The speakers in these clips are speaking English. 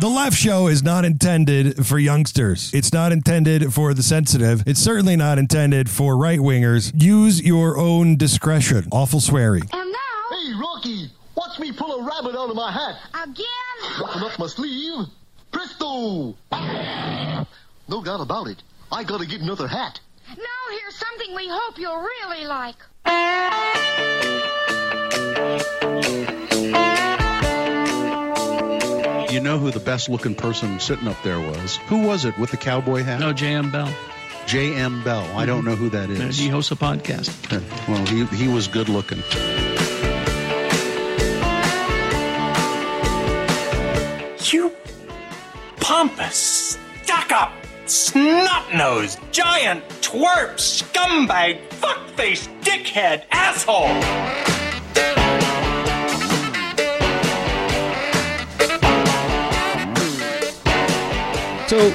The Left Show is not intended for youngsters. It's not intended for the sensitive. It's certainly not intended for right wingers. Use your own discretion. Awful swearing. And now, Hey, Rocky, watch me pull a rabbit out of my hat. again, Button up my sleeve. Presto! No doubt about it. I gotta get another hat. now here's something we hope you'll really like. You know who the best looking person sitting up there was? Who was it with the cowboy hat? No, J.M. Bell. J.M. Bell. I don't know who that Uh. He hosts a podcast. Well, he, he was good looking. You pompous, stuck up, snot nosed, giant, twerp, scumbag, fuckface, dickhead, asshole! So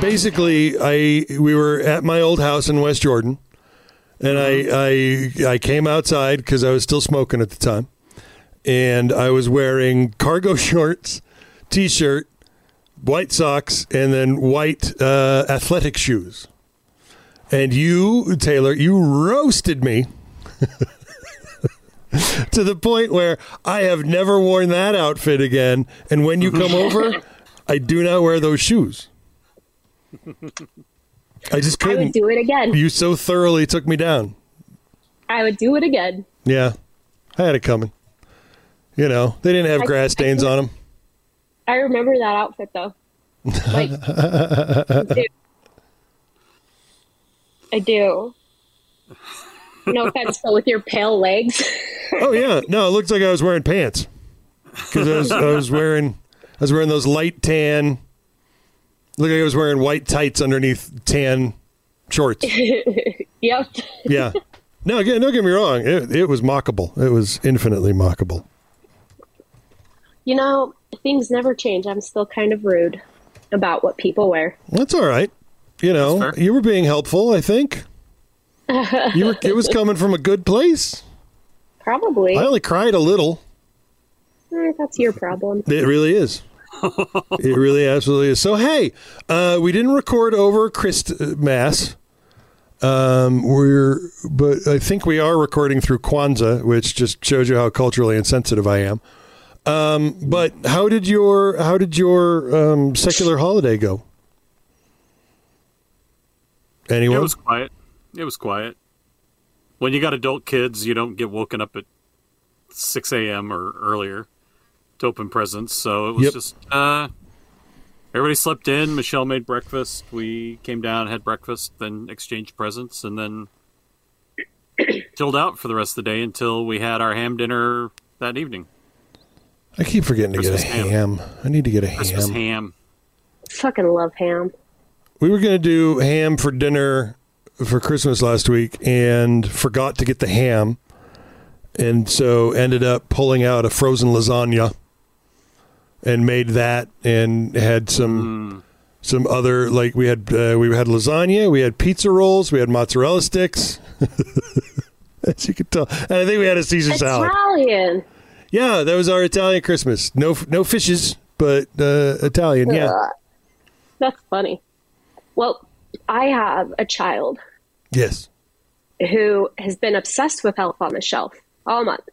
basically, I we were at my old house in West Jordan, and I I, I came outside because I was still smoking at the time, and I was wearing cargo shorts, t-shirt, white socks, and then white uh, athletic shoes. And you, Taylor, you roasted me. to the point where I have never worn that outfit again. And when you come over, I do not wear those shoes. I just couldn't. I would do it again. You so thoroughly took me down. I would do it again. Yeah, I had it coming. You know, they didn't have I- grass stains couldn't- on them. I remember that outfit though. Like, I do. I do. No offense, but with your pale legs. Oh yeah, no, it looks like I was wearing pants because I was, I was wearing I was wearing those light tan. Look like I was wearing white tights underneath tan shorts. yep. Yeah. No, again, don't get me wrong. It, it was mockable. It was infinitely mockable. You know, things never change. I'm still kind of rude about what people wear. That's all right. You know, you were being helpful. I think you were. It was coming from a good place. Probably. I only cried a little. Eh, that's your problem. It really is. it really absolutely is. So hey, uh, we didn't record over Christmas. Um, we're, but I think we are recording through Kwanzaa, which just shows you how culturally insensitive I am. Um, but how did your how did your um, secular holiday go? Anyone? It was quiet. It was quiet. When you got adult kids, you don't get woken up at 6 a.m. or earlier to open presents. So it was Yep. just, uh, everybody slept in. Michelle made breakfast. We came down, had breakfast, then exchanged presents, and then chilled out for the rest of the day until we had our ham dinner that evening. I keep forgetting to get a ham. ham. I need to get a Christmas ham. ham. Fucking love ham. We were going to do ham for dinner for Christmas last week and forgot to get the ham. And so ended up pulling out a frozen lasagna and made that and had some some other like we had uh, we had lasagna, we had pizza rolls, we had mozzarella sticks. As you can tell. And I think we had a Caesar salad. Italian. Yeah, that was our Italian Christmas. No no fishes, but uh, Italian, yeah. Ugh. That's funny. Well, I have a child Yes. who has been obsessed with Elf on the Shelf all month.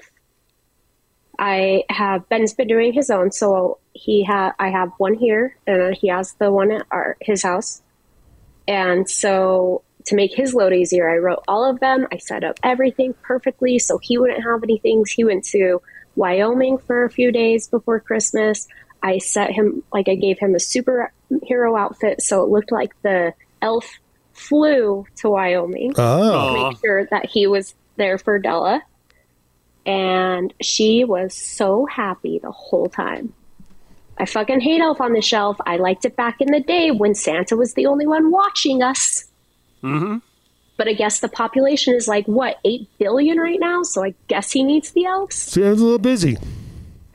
I have Ben's been doing his own, so he had I have one here, and he has the one at our his house. And so to make his load easier, I wrote all of them. I set up everything perfectly so he wouldn't have any things. He went to Wyoming for a few days before Christmas. I set him like I gave him a superhero outfit, so it looked like the elf flew to Wyoming Oh. to make sure that he was there for Della. And she was so happy the whole time. I fucking hate Elf on the Shelf. I liked it back in the day when Santa was the only one watching us. Mm-hmm. But I guess the population is like, what, 8 billion right now? So I guess he needs the elves. So I was a little busy.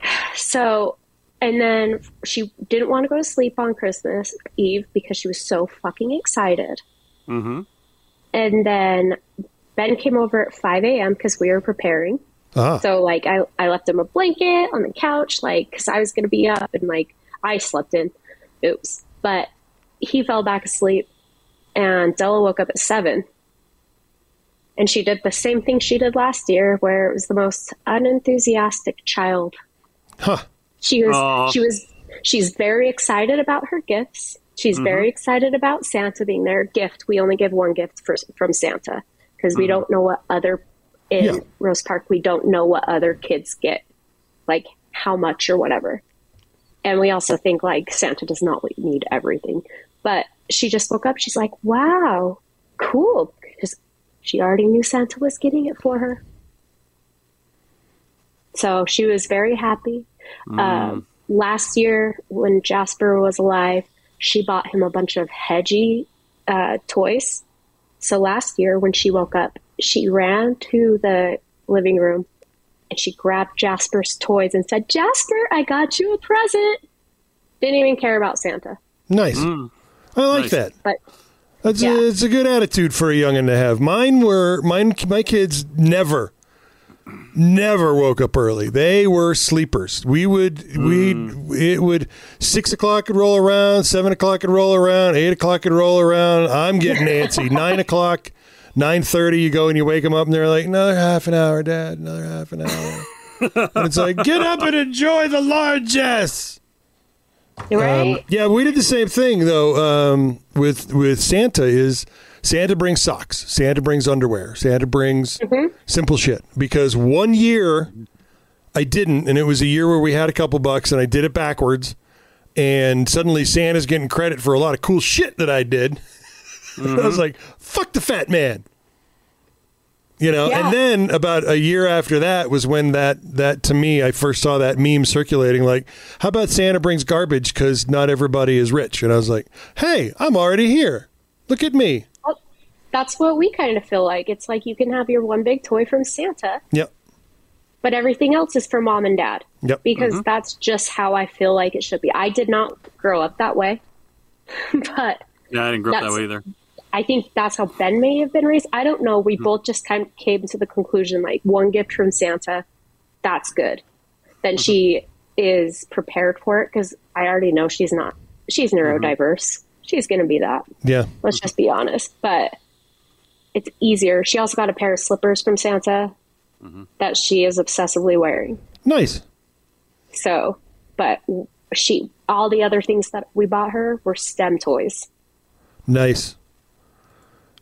So, and then she didn't want to go to sleep on Christmas Eve because she was so fucking excited. Mm-hmm. And then Ben came over at 5 a.m. because we were preparing. Ah. So, like, I, I left him a blanket on the couch, like, because I was going to be up. And, like, I slept in. Oops. But he fell back asleep, and Della woke up at seven. And she did the same thing she did last year, where it was the most unenthusiastic child. Huh. She was Aw. she was she's very excited about her gifts. She's very excited about Santa being there. Gift. We only give one gift for, from Santa because we don't know what other in Yeah. Rose Park. We don't know what other kids get, like how much or whatever. And we also think like Santa does not need everything. But she just woke up. She's like, "Wow, cool," because she already knew Santa was getting it for her. So she was very happy. Um, last year, when Jasper was alive, she bought him a bunch of hedgy uh, toys. So last year, when she woke up, she ran to the living room and she grabbed Jasper's toys and said, Jasper, I got you a present. Didn't even care about Santa. Nice. Mm. I like Nice. that. But That's Yeah. a, it's a good attitude for a youngin to have. Mine were mine. My kids never, never woke up early. They were sleepers. We would we mm. it would six o'clock would roll around, seven o'clock would roll around, eight o'clock would roll around. I'm getting antsy. Nine o'clock, nine thirty. You go and you wake them up, and they're like, another half an hour, Dad. Another half an hour. and it's like, get up and enjoy the largesse. right? Um, yeah, we did the same thing though um, with with Santa. Is Santa brings socks, Santa brings underwear, Santa brings simple shit. Because one year I didn't, and it was a year where we had a couple bucks, and I did it backwards, and suddenly Santa's getting credit for a lot of cool shit that I did. I was like, "Fuck the fat man." You know, Yeah. and then about a year after that was when that that to me I first saw that meme circulating. Like, how about Santa brings garbage because not everybody is rich? And I was like, hey, I'm already here. Look at me. That's what we kind of feel like. It's like you can have your one big toy from Santa, Yep. but everything else is for mom and dad. Yep. Because mm-hmm. that's just how I feel like it should be. I did not grow up that way, but Yeah, I didn't grow up that way either. I think that's how Ben may have been raised. I don't know. We hmm. both just kind of came to the conclusion like one gift from Santa, that's good. Then hmm. she is prepared for it because I already know she's not. She's hmm. neurodiverse. She's going to be that. Yeah. Let's just be honest. But it's easier. She also got a pair of slippers from Santa that she is obsessively wearing. Nice. So, but she, all the other things that we bought her were STEM toys. Nice.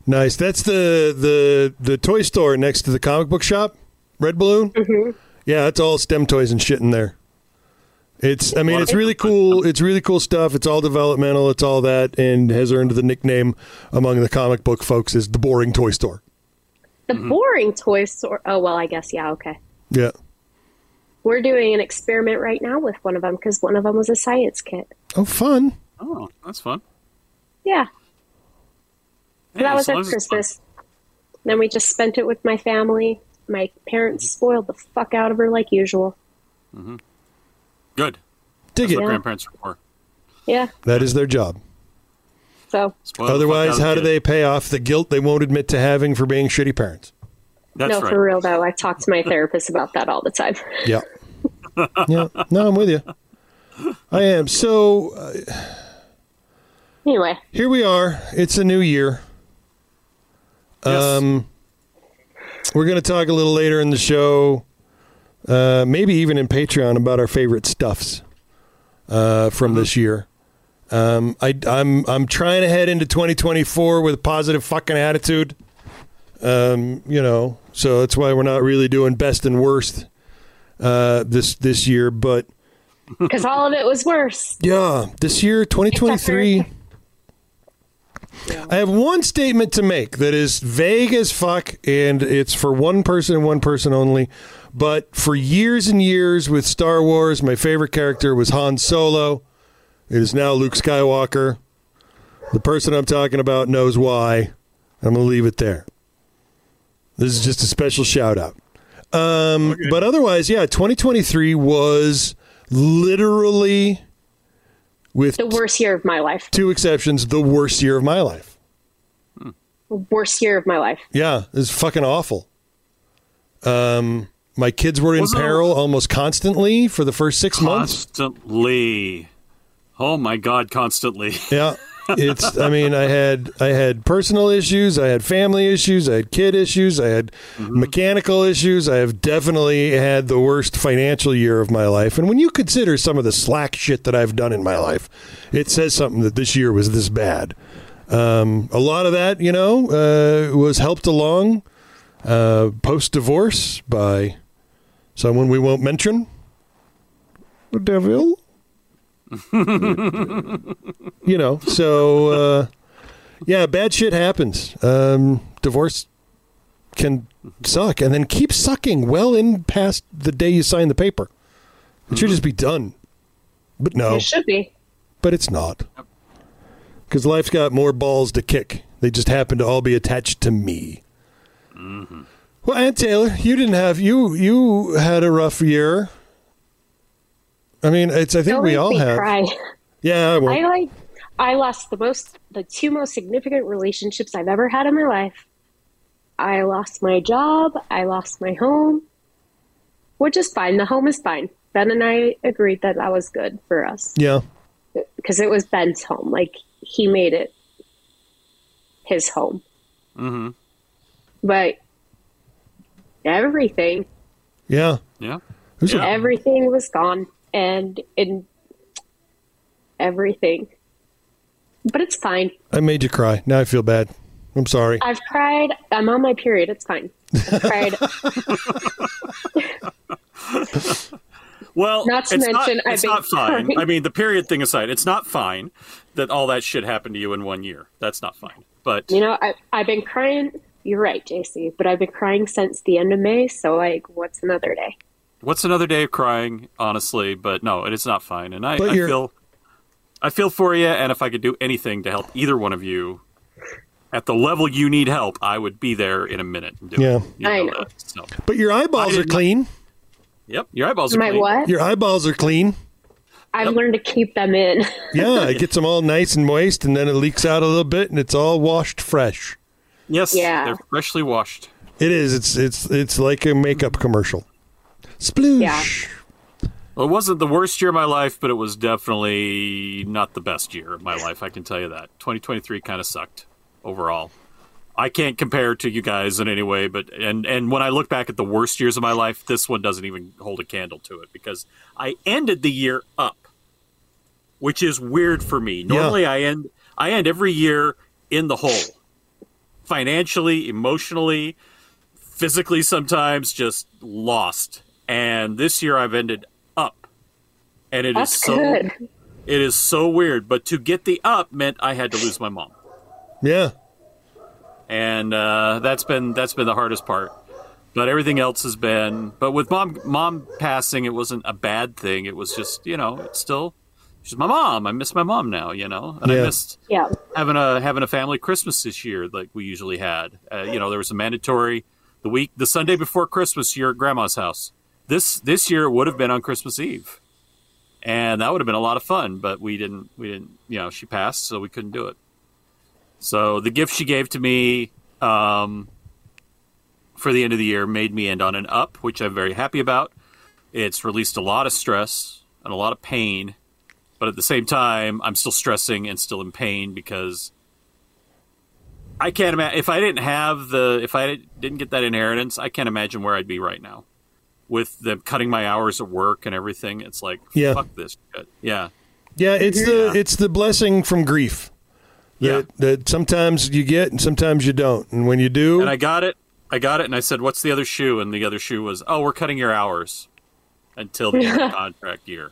Nice. That's the the the toy store next to the comic book shop, Red Balloon. Mm-hmm. Yeah, it's all STEM toys and shit in there. It's I mean it's really cool. It's really cool stuff. It's all developmental. It's all that, and has earned the nickname among the comic book folks as the boring toy store. The boring toy store. Oh, well, I guess, yeah, okay. Yeah. We're doing an experiment right now with one of them because one of them was a science kit. Oh, fun. Oh, that's fun. Yeah. So Yeah, that was at as it's. Christmas. Then we just spent it with my family. My parents spoiled the fuck out of her like usual. Good. Dig That's it. what Yeah. grandparents are for. Yeah. That is their job. So Spoil the fuck Otherwise, out how do kid. they pay off the guilt they won't admit to having for being shitty parents? That's no, right. for real though, I talk to my therapist about that all the time. Yeah. yeah. No, I'm with you. I am. So uh, Anyway, here we are. It's a new year. Yes. Um, we're going to talk a little later in the show, uh, maybe even in Patreon, about our favorite stuffs uh, from this year. Um, I, I'm I'm trying to head into 2024 with a positive fucking attitude. Um, you know, so that's why we're not really doing best and worst uh, this this year. But because all of it was worse. yeah, this year 2023. I have one statement to make that is vague as fuck, and it's for one person and one person only. But for years and years with Star Wars, my favorite character was Han Solo. It is now Luke Skywalker. The person I'm talking about knows why. I'm going to leave it there. This is just a special shout out. Um, But otherwise, yeah, 2023 was literally, with The worst year of my life. two exceptions, the worst year of my life. Worst year of my life. Yeah, it's fucking awful. Um, my kids were in Was it- peril almost constantly for the first six months. Constantly. Oh my God! Constantly. Yeah. It's I mean, I had I had personal issues, I had family issues, I had kid issues, I had mechanical issues. I have definitely had the worst financial year of my life. And when you consider some of the slack shit that I've done in my life, it says something that this year was this bad. Um, a lot of that, you know, uh, was helped along uh, post divorce by someone we won't mention. The devil. you know, so uh, yeah, bad shit happens. Um, divorce can suck and then keep sucking well in past the day you sign the paper. It should just be done. But no, It should be. but it's not. Because life's got more balls to kick. They just happen to all be attached to me. Well, Aunt Taylor, you didn't have you you had a rough year. I mean, it's I think Don't we all have. cry. Yeah, I. I like. I lost the most, the two most significant relationships I've ever had in my life. I lost my job. I lost my home, which is fine. The home is fine. Ben and I agreed that that was good for us yeah. because it was Ben's home. Like he made it his home. Mm-hmm. But everything, Yeah. Yeah. There's Yeah. everything was gone, and in everything. But it's fine. I made you cry. Now I feel bad. I'm sorry. I've cried. I'm on my period. It's fine. I've cried. Well, Not to it's mention, not, I've it's been not fine. crying. I mean, the period thing aside, it's not fine that all that shit happened to you in one year. That's not fine. But You know, I, I've been crying. You're right, JC, but I've been crying since the end of May. So, like, what's another day? What's another day of crying? Honestly, but no, it is not fine. And I, I feel, I feel for you. And if I could do anything to help either one of you at the level you need help, I would be there in a minute. And do Yeah. it. You I know. that. So, But your eyeballs I are did not- clean. yep, your eyeballs are My clean. what? Your eyeballs are clean. I've learned to keep them in. Yeah, it gets them all nice and moist, and then it leaks out a little bit, and it's all washed fresh. Yes, Yeah. they're freshly washed. It is. It's it's it's like a makeup commercial. Sploosh. Yeah. Well, it wasn't the worst year of my life, but it was definitely not the best year of my life. I can tell you that. 2023 kind of sucked overall. I can't compare to you guys in any way, but and and when I look back at the worst years of my life, this one doesn't even hold a candle to it because I ended the year up, which is weird for me. Normally, I end I end every year in the hole, financially, emotionally, physically, sometimes just lost. And this year, I've ended up, and it is That's so good. it is so weird. But to get the up meant I had to lose my mom Yeah. and uh, that's been that's been the hardest part. But everything else has been. But with mom mom passing, it wasn't a bad thing. It was just you know it's still she's my mom. I miss my mom now. You know, and Yeah. I missed Yeah. having a having a family Christmas this year like we usually had. Uh, you know, there was a mandatory the week the Sunday before Christmas. You're at grandma's house. This this year it would have been on Christmas Eve, and that would have been a lot of fun. But we didn't we didn't you know she passed, so we couldn't do it. So the gift she gave to me um, for the end of the year made me end on an up, which I'm very happy about. It's released a lot of stress and a lot of pain, but at the same time, I'm still stressing and still in pain because I can't imagine if I didn't have the if I didn't get that inheritance, I can't imagine where I'd be right now. With them cutting my hours at work and everything, it's like Yeah. fuck this shit. Yeah, Yeah, it's the it's the blessing from grief. yeah. That, that sometimes you get and sometimes you don't. And when you do, And I got it. I got it, and I said, "What's the other shoe?" And the other shoe was, "Oh, we're cutting your hours until the end of contract year,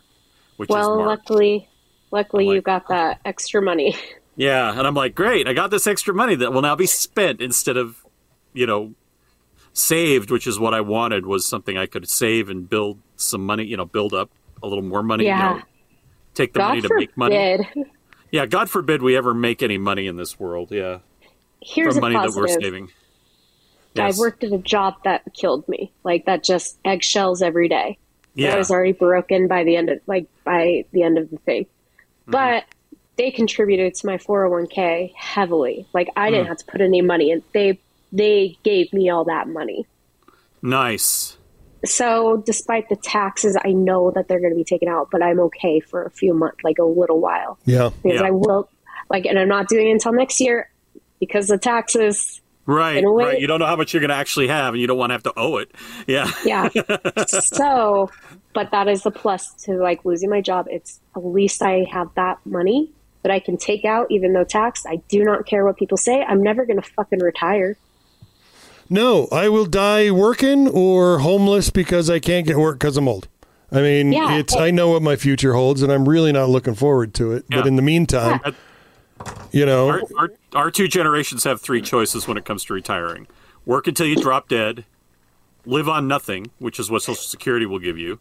which is Well, March." luckily, luckily I'm you got that extra money. Yeah, and I'm like, "Great! I got this extra money that will now be spent instead of, you know, saved, which is what I wanted. Was something I could save and build some money. You know, build up a little more money. Yeah. You know, take the God money to make money. forbid. Yeah, God forbid we ever make any money in this world. Yeah, Here's from money that we're positive. saving. I worked at a job that killed me. Like that, just eggshells every day. Yeah. I was already broken by the end of like by the end of the thing. Mm-hmm. But they contributed to my 401k heavily. Like I Mm. didn't have to put any money in. They they gave me all that money. Nice. so despite the taxes, I know that they're going to be taken out, but I'm okay for a few months, like a little while, Yeah. because Yeah. I will, like, and I'm not doing it until next year because the taxes. Right, In right. You don't know how much you're going to actually have, and you don't want to have to owe it. Yeah. Yeah. so, but that is the plus to like losing my job. It's at least I have that money that I can take out, even though taxed. I do not care what people say. I'm never going to fucking retire. No, I will die working or homeless because I can't get work because I'm old. I mean, Yeah. it's I know what my future holds, and I'm really not looking forward to it. But in the meantime, you know, Our, our, our two generations have three choices when it comes to retiring work until you drop dead, live on nothing, which is what Social Security will give you,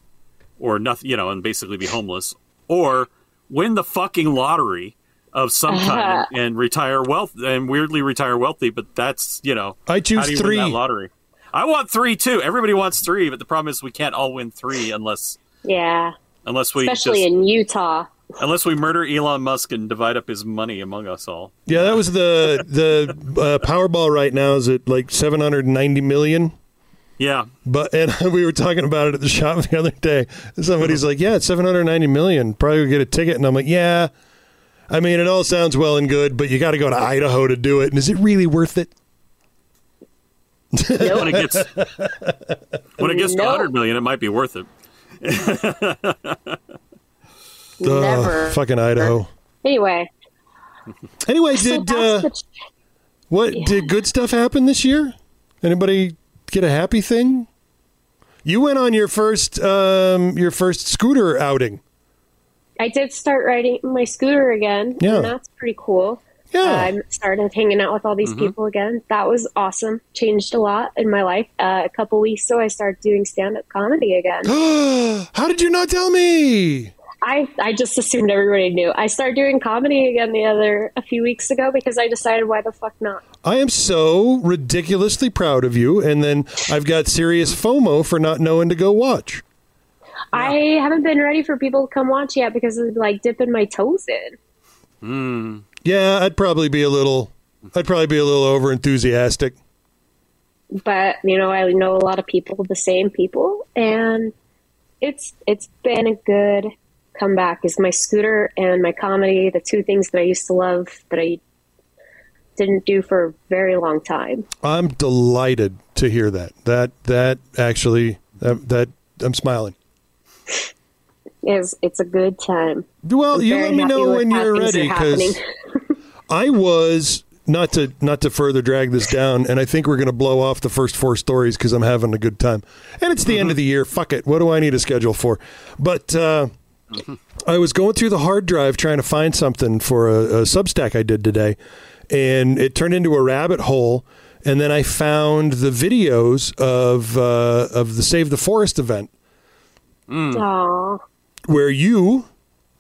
or nothing, you know, and basically be homeless, or win the fucking lottery of some kind and, and retire wealth and weirdly retire wealthy. But that's, you know, I choose how do you three. Win that lottery. I want three too. Everybody wants three, but the problem is we can't all win three unless Yeah. unless we Especially just, in Utah. unless we murder Elon Musk and divide up his money among us all. yeah, that was the the uh, Powerball right now is at like 790 million. Yeah, But and we were talking about it at the shop the other day. Somebody's like, "Yeah, it's 790 million. Probably get a ticket." And I'm like, "Yeah." I mean, it all sounds well and good, but you got to go to Idaho to do it. And is it really worth it? when it gets when it gets to 100 million, it might be worth it. Never. Ugh, fucking Idaho. Anyway. Anyway, did that's uh, the- what did good stuff happen this year? Anybody get a happy thing? You went on your first um, your first scooter outing. I did start riding my scooter again. Yeah. And that's pretty cool. Yeah. I started hanging out with all these Mm-hmm. people again. That was awesome. Changed a lot in my life. Uh, a couple weeks ago, I started doing stand up comedy again. How did you not tell me? I, I just assumed everybody knew. I started doing comedy again the other a few weeks ago because I decided why the fuck not. I am so ridiculously proud of you, and then I've got serious FOMO for not knowing to go watch. I haven't been ready for people to come watch yet because of like dipping my toes in. Hmm. Yeah, I'd probably be a little. I'd probably be a little over enthusiastic. But you know, I know a lot of people, the same people, and it's it's been a good comeback. Is my scooter and my comedy the two things that I used to love that I didn't do for a very long time. I'm delighted to hear that. That that actually that, that I'm smiling. Is it's a good time. Well, I'm you let me know when you're ready because. I was not to not to further drag this down, and I think we're going to blow off the first four stories because I'm having a good time, and it's the end of the year. Fuck it, what do I need a schedule for? But uh, I was going through the hard drive trying to find something for a, a Substack I did today, and it turned into a rabbit hole. And then I found the videos of uh, of the Save the Forest event Aw. where you,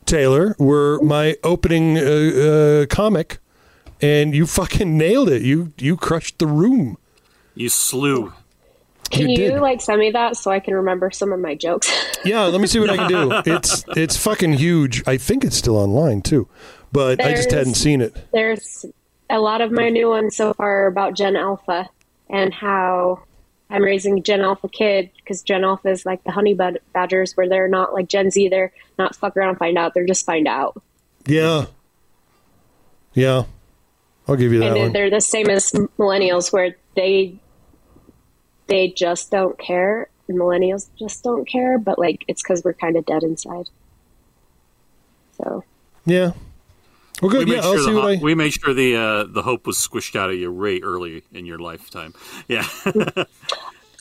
Taylor, were my opening uh, uh, comic, and you fucking nailed it. You you crushed the room. You slew. Can You you, like send me that so I can remember some of my jokes? Yeah, let me see what I can do. It's it's fucking huge. I think it's still online too, but I just hadn't seen it. There's a lot of my new ones so far are about Gen Alpha and how I'm raising a Gen Alpha kid because Gen Alpha is like the honey bad- badgers where they're not like Gen Z. They're not fuck around and find out. They're just find out. Yeah, yeah. I'll give you that and one. they're the same as millennials where they they just don't care. And millennials just don't care, but like it's because we're kind of dead inside. So Yeah. Well, good. We Yeah, made I'll sure see the what I. we made sure the uh, the hope was squished out of you way early in your lifetime. Yeah, oh,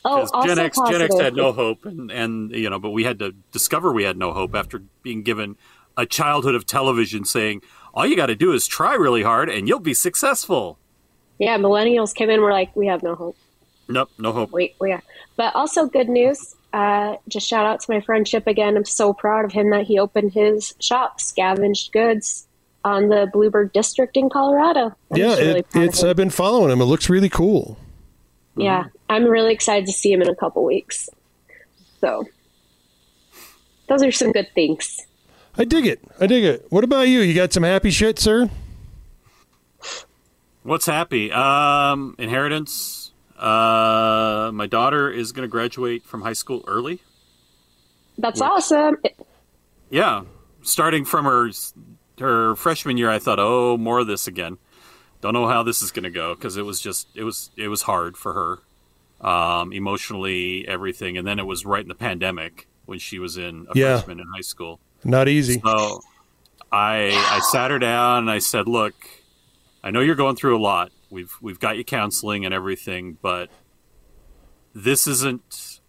'Cause also Gen X positive. Gen X had no hope, and and you know, but we had to discover we had no hope after being given a childhood of television saying all you got to do is try really hard and you'll be successful. yeah, millennials came in. We're like, we have no hope. Nope, no hope. Wait, we are. But also good news. Uh, just shout out to my friendship again. I'm so proud of him that he opened his shop, Scavenged Goods, on the Bluebird District in Colorado. I'm Yeah, really it, it's. I've been following him. It looks really cool. yeah, I'm really excited to see him in a couple weeks. So, those are some good things. I dig it. I dig it. What about you? You got some happy shit, sir? What's happy? Um, inheritance. Uh, my daughter is going to graduate from high school early. That's awesome. Yeah, starting from her her freshman year, I thought, oh, more of this again. Don't know how this is going to go because it was just it was it was hard for her, um, emotionally, everything, and then it was right in the pandemic when she was in a Yeah. freshman in high school. Not easy. So I I sat her down and I said, "Look, I know you're going through a lot. We've we've got you counseling and everything, but this isn't.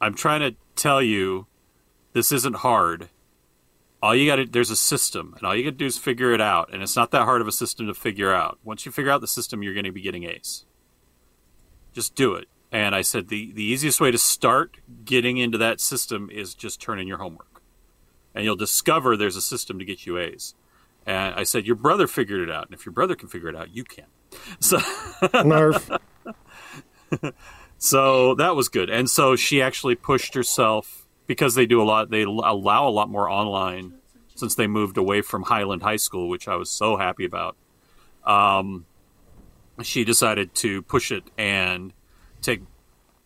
I'm trying to tell you, this isn't hard. All you got to there's a system, and all you got to do is figure it out. And it's not that hard of a system to figure out. Once you figure out the system, you're going to be getting A's. Just do it." And I said the the easiest way to start getting into that system is just turn in your homework and you'll discover there's a system to get you A's. And I said, Your brother figured it out. And if your brother can figure it out, you can. So, Narf. so that was good. And so she actually pushed herself because they do a lot, they allow a lot more online since they moved away from Highland High School, which I was so happy about. Um, she decided to push it and take,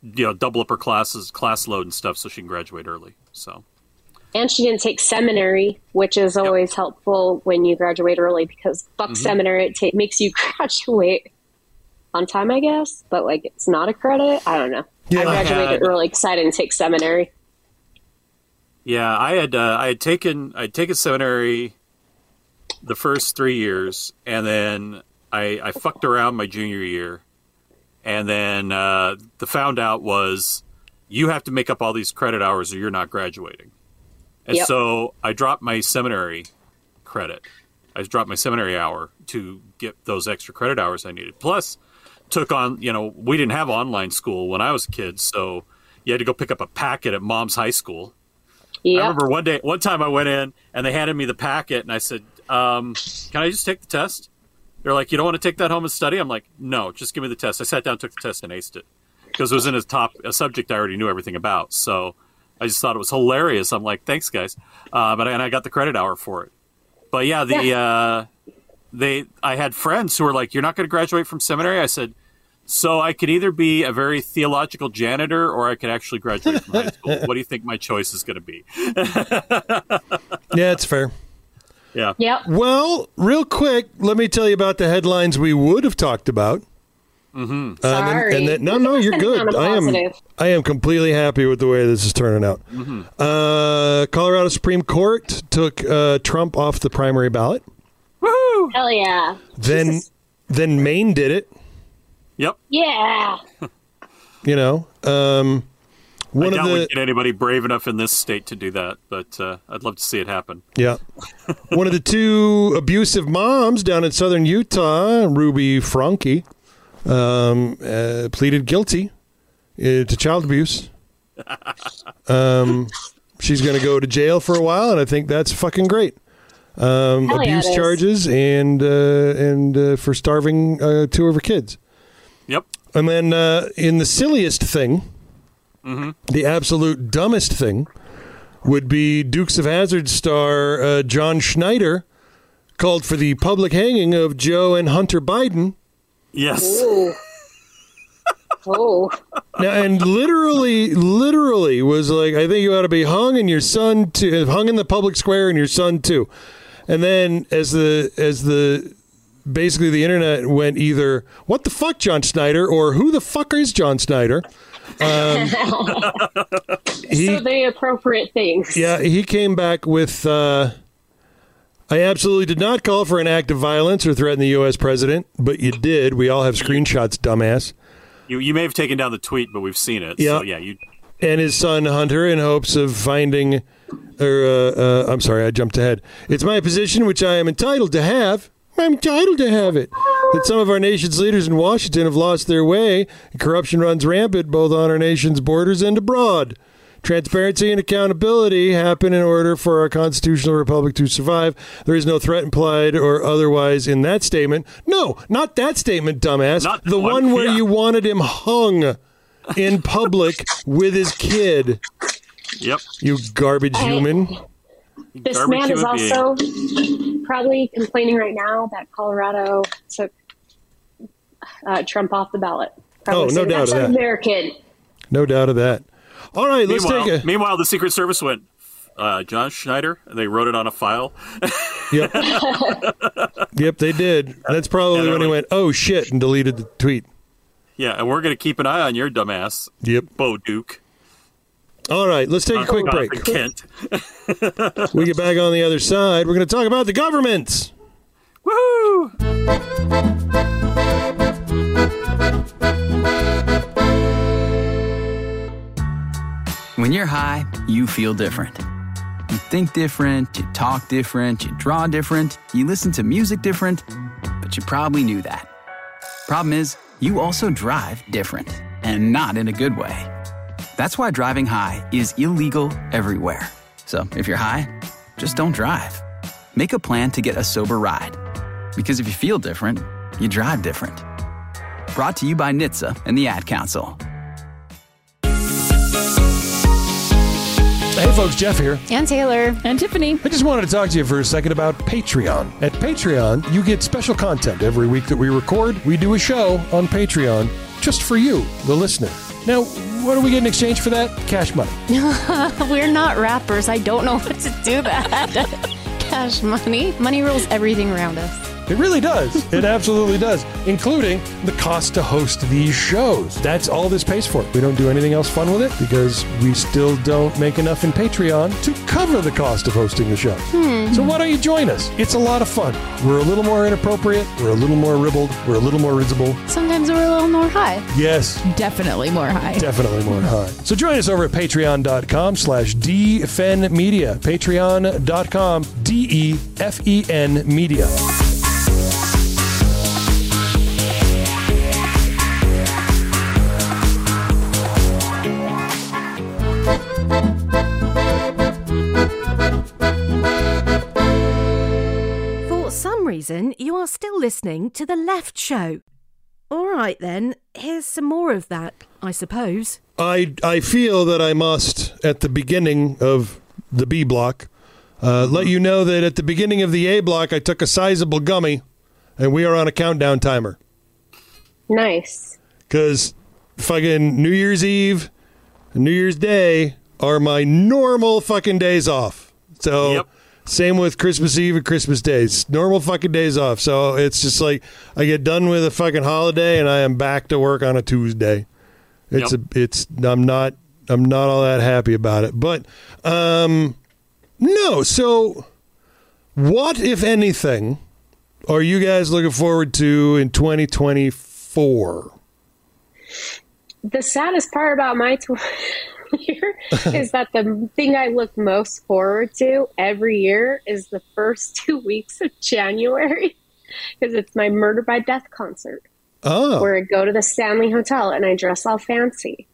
you know, double up her classes, class load and stuff so she can graduate early. So, And she didn't take seminary, which is always helpful when you graduate early because Buck Mm-hmm. seminary, it ta- makes you graduate on time, I guess. But like, it's not a credit. I don't know. Yeah. I I graduated had- early because I didn't take seminary. Yeah, I had uh, I had taken I'd taken seminary the first three years, and then I, I fucked around my junior year, and then uh, the found out was you have to make up all these credit hours or you're not graduating, and Yep. so I dropped my seminary credit. I dropped my seminary hour to get those extra credit hours I needed. Plus, took on you know we didn't have online school when I was a kid, so you had to go pick up a packet at mom's high school. I remember one day, one time I went in and they handed me the packet and I said, um, "Can I just take the test?" They're like, "You don't want to take that home and study?" I'm like, "No, just give me the test." I sat down, took the test, and aced it because it was in a top a subject I already knew everything about. So I just thought it was hilarious. I'm like, "Thanks, guys," uh, but and I got the credit hour for it. But yeah, the uh, they I had friends who were like, "You're not going to graduate from seminary." I said. So I could either be a very theological janitor or I could actually graduate from high school. What do you think my choice is going to be? Yeah, it's fair. Yeah. Yep. Well, real quick, let me tell you about the headlines we would have talked about. Mm-hmm. Sorry. and then, no, no, you're good. on a I am. I am completely happy with the way this is turning out. Uh, Colorado Supreme Court took uh, Trump off the primary ballot. Woohoo! Hell yeah. Then, Jesus. then Maine did it. Yep. Yeah. You know, um, one I of doubt we get anybody brave enough in this state to do that, but uh, I'd love to see it happen. Yeah. One of the two abusive moms down in southern Utah, Ruby Franke, um, uh, pleaded guilty uh, to child abuse. Um, she's going to go to jail for a while, and I think that's fucking great. Um, Hell yeah, abuse charges and uh, and uh, for starving uh, two of her kids. Yep. And then uh, in the silliest thing, the absolute dumbest thing would be Dukes of Hazzard star uh, John Schneider called for the public hanging of Joe and Hunter Biden. Yes. Ooh. oh. Now, and literally, literally was like, I think you ought to be hung and your son too, hung in the public square and your son too. And then as the as the basically the internet went either what the fuck John Schneider or who the fuck is John Schneider. Um, he, so the appropriate things. Yeah, he came back with. Uh, I absolutely did not call for an act of violence or threaten the U.S. president, but you did. We all have screenshots, dumbass. You, you may have taken down the tweet, but we've seen it. Yeah. So, yeah, you. And his son Hunter, in hopes of finding. Or uh, uh, I'm sorry, I jumped ahead. It's my position, which I am entitled to have. I'm entitled to have it. That some of our nation's leaders in Washington have lost their way, and corruption runs rampant both on our nation's borders and abroad. Transparency and accountability happen in order for our constitutional republic to survive. There is no threat implied or otherwise in that statement. No, not that statement, dumbass. Not the one one, where yeah. you wanted him hung in public with his kid. Yep. You garbage human. This Garbage man is human being. also probably complaining right now that Colorado took uh, Trump off the ballot. I Oh, no say doubt that's of that. American. No doubt of that. All right, let's meanwhile, take a. meanwhile, the Secret Service went, uh, John Schneider, and they wrote it on a file. Yep. yep, they did. That's probably they're when he went, "Oh shit," and deleted the tweet. yeah, and we're going to keep an eye on your dumbass, Yep. Bo Duke. All right, let's take a quick break. Kent. We get back on the other side. We're going to talk about the government. Woohoo! When you're high, you feel different. You think different, you talk different, you draw different, you listen to music different, but you probably knew that. Problem is, you also drive different, and not in a good way. That's why driving high is illegal everywhere. So if you're high, just don't drive. Make a plan to get a sober ride. Because if you feel different, you drive different. Brought to you by NHTSA and the Ad Council. Hey, folks, Jeff here. And Taylor. And Tiffany. I just wanted to talk to you for a second about Patreon. At Patreon, you get special content every week that we record. We do a show on Patreon just for you, the listener. Now, what do we get in exchange for that? Cash money. We're not rappers. I don't know what to do that. Cash money. Money rules everything around us. It really does. It absolutely does, including the cost to host these shows. That's all this pays for. We don't do anything else fun with it because we still don't make enough in Patreon to cover the cost of hosting the show. Hmm. So why don't you join us? It's a lot of fun. We're a little more inappropriate. We're a little more ribald, We're a little more risible. Sometimes we're a little more high. Yes, Definitely more high. definitely more high. So join us over at patreon.com slash dfenmedia. Patreon.com E D-E-F-E-N media. Reason, you are still listening to The Left Show. All right, then, here's some more of that, I suppose. I I feel that I must at the beginning of the B block uh, let you know that at the beginning of the A block I took a sizable gummy, and we are on a countdown timer Nice. because fucking New Year's Eve, and New Year's Day are my normal fucking days off. So. Yep. Same with Christmas Eve and Christmas days. Normal fucking days off. So it's just like I get done with a fucking holiday and I am back to work on a Tuesday. It's Yep. a it's I'm not I'm not all that happy about it. But um no, so what if anything are you guys looking forward to in 2024? The saddest part about my tw- year is that the thing I look most forward to every year is the first two weeks of January because it's my Murder by Death concert Oh. where I go to the Stanley Hotel and I dress all fancy.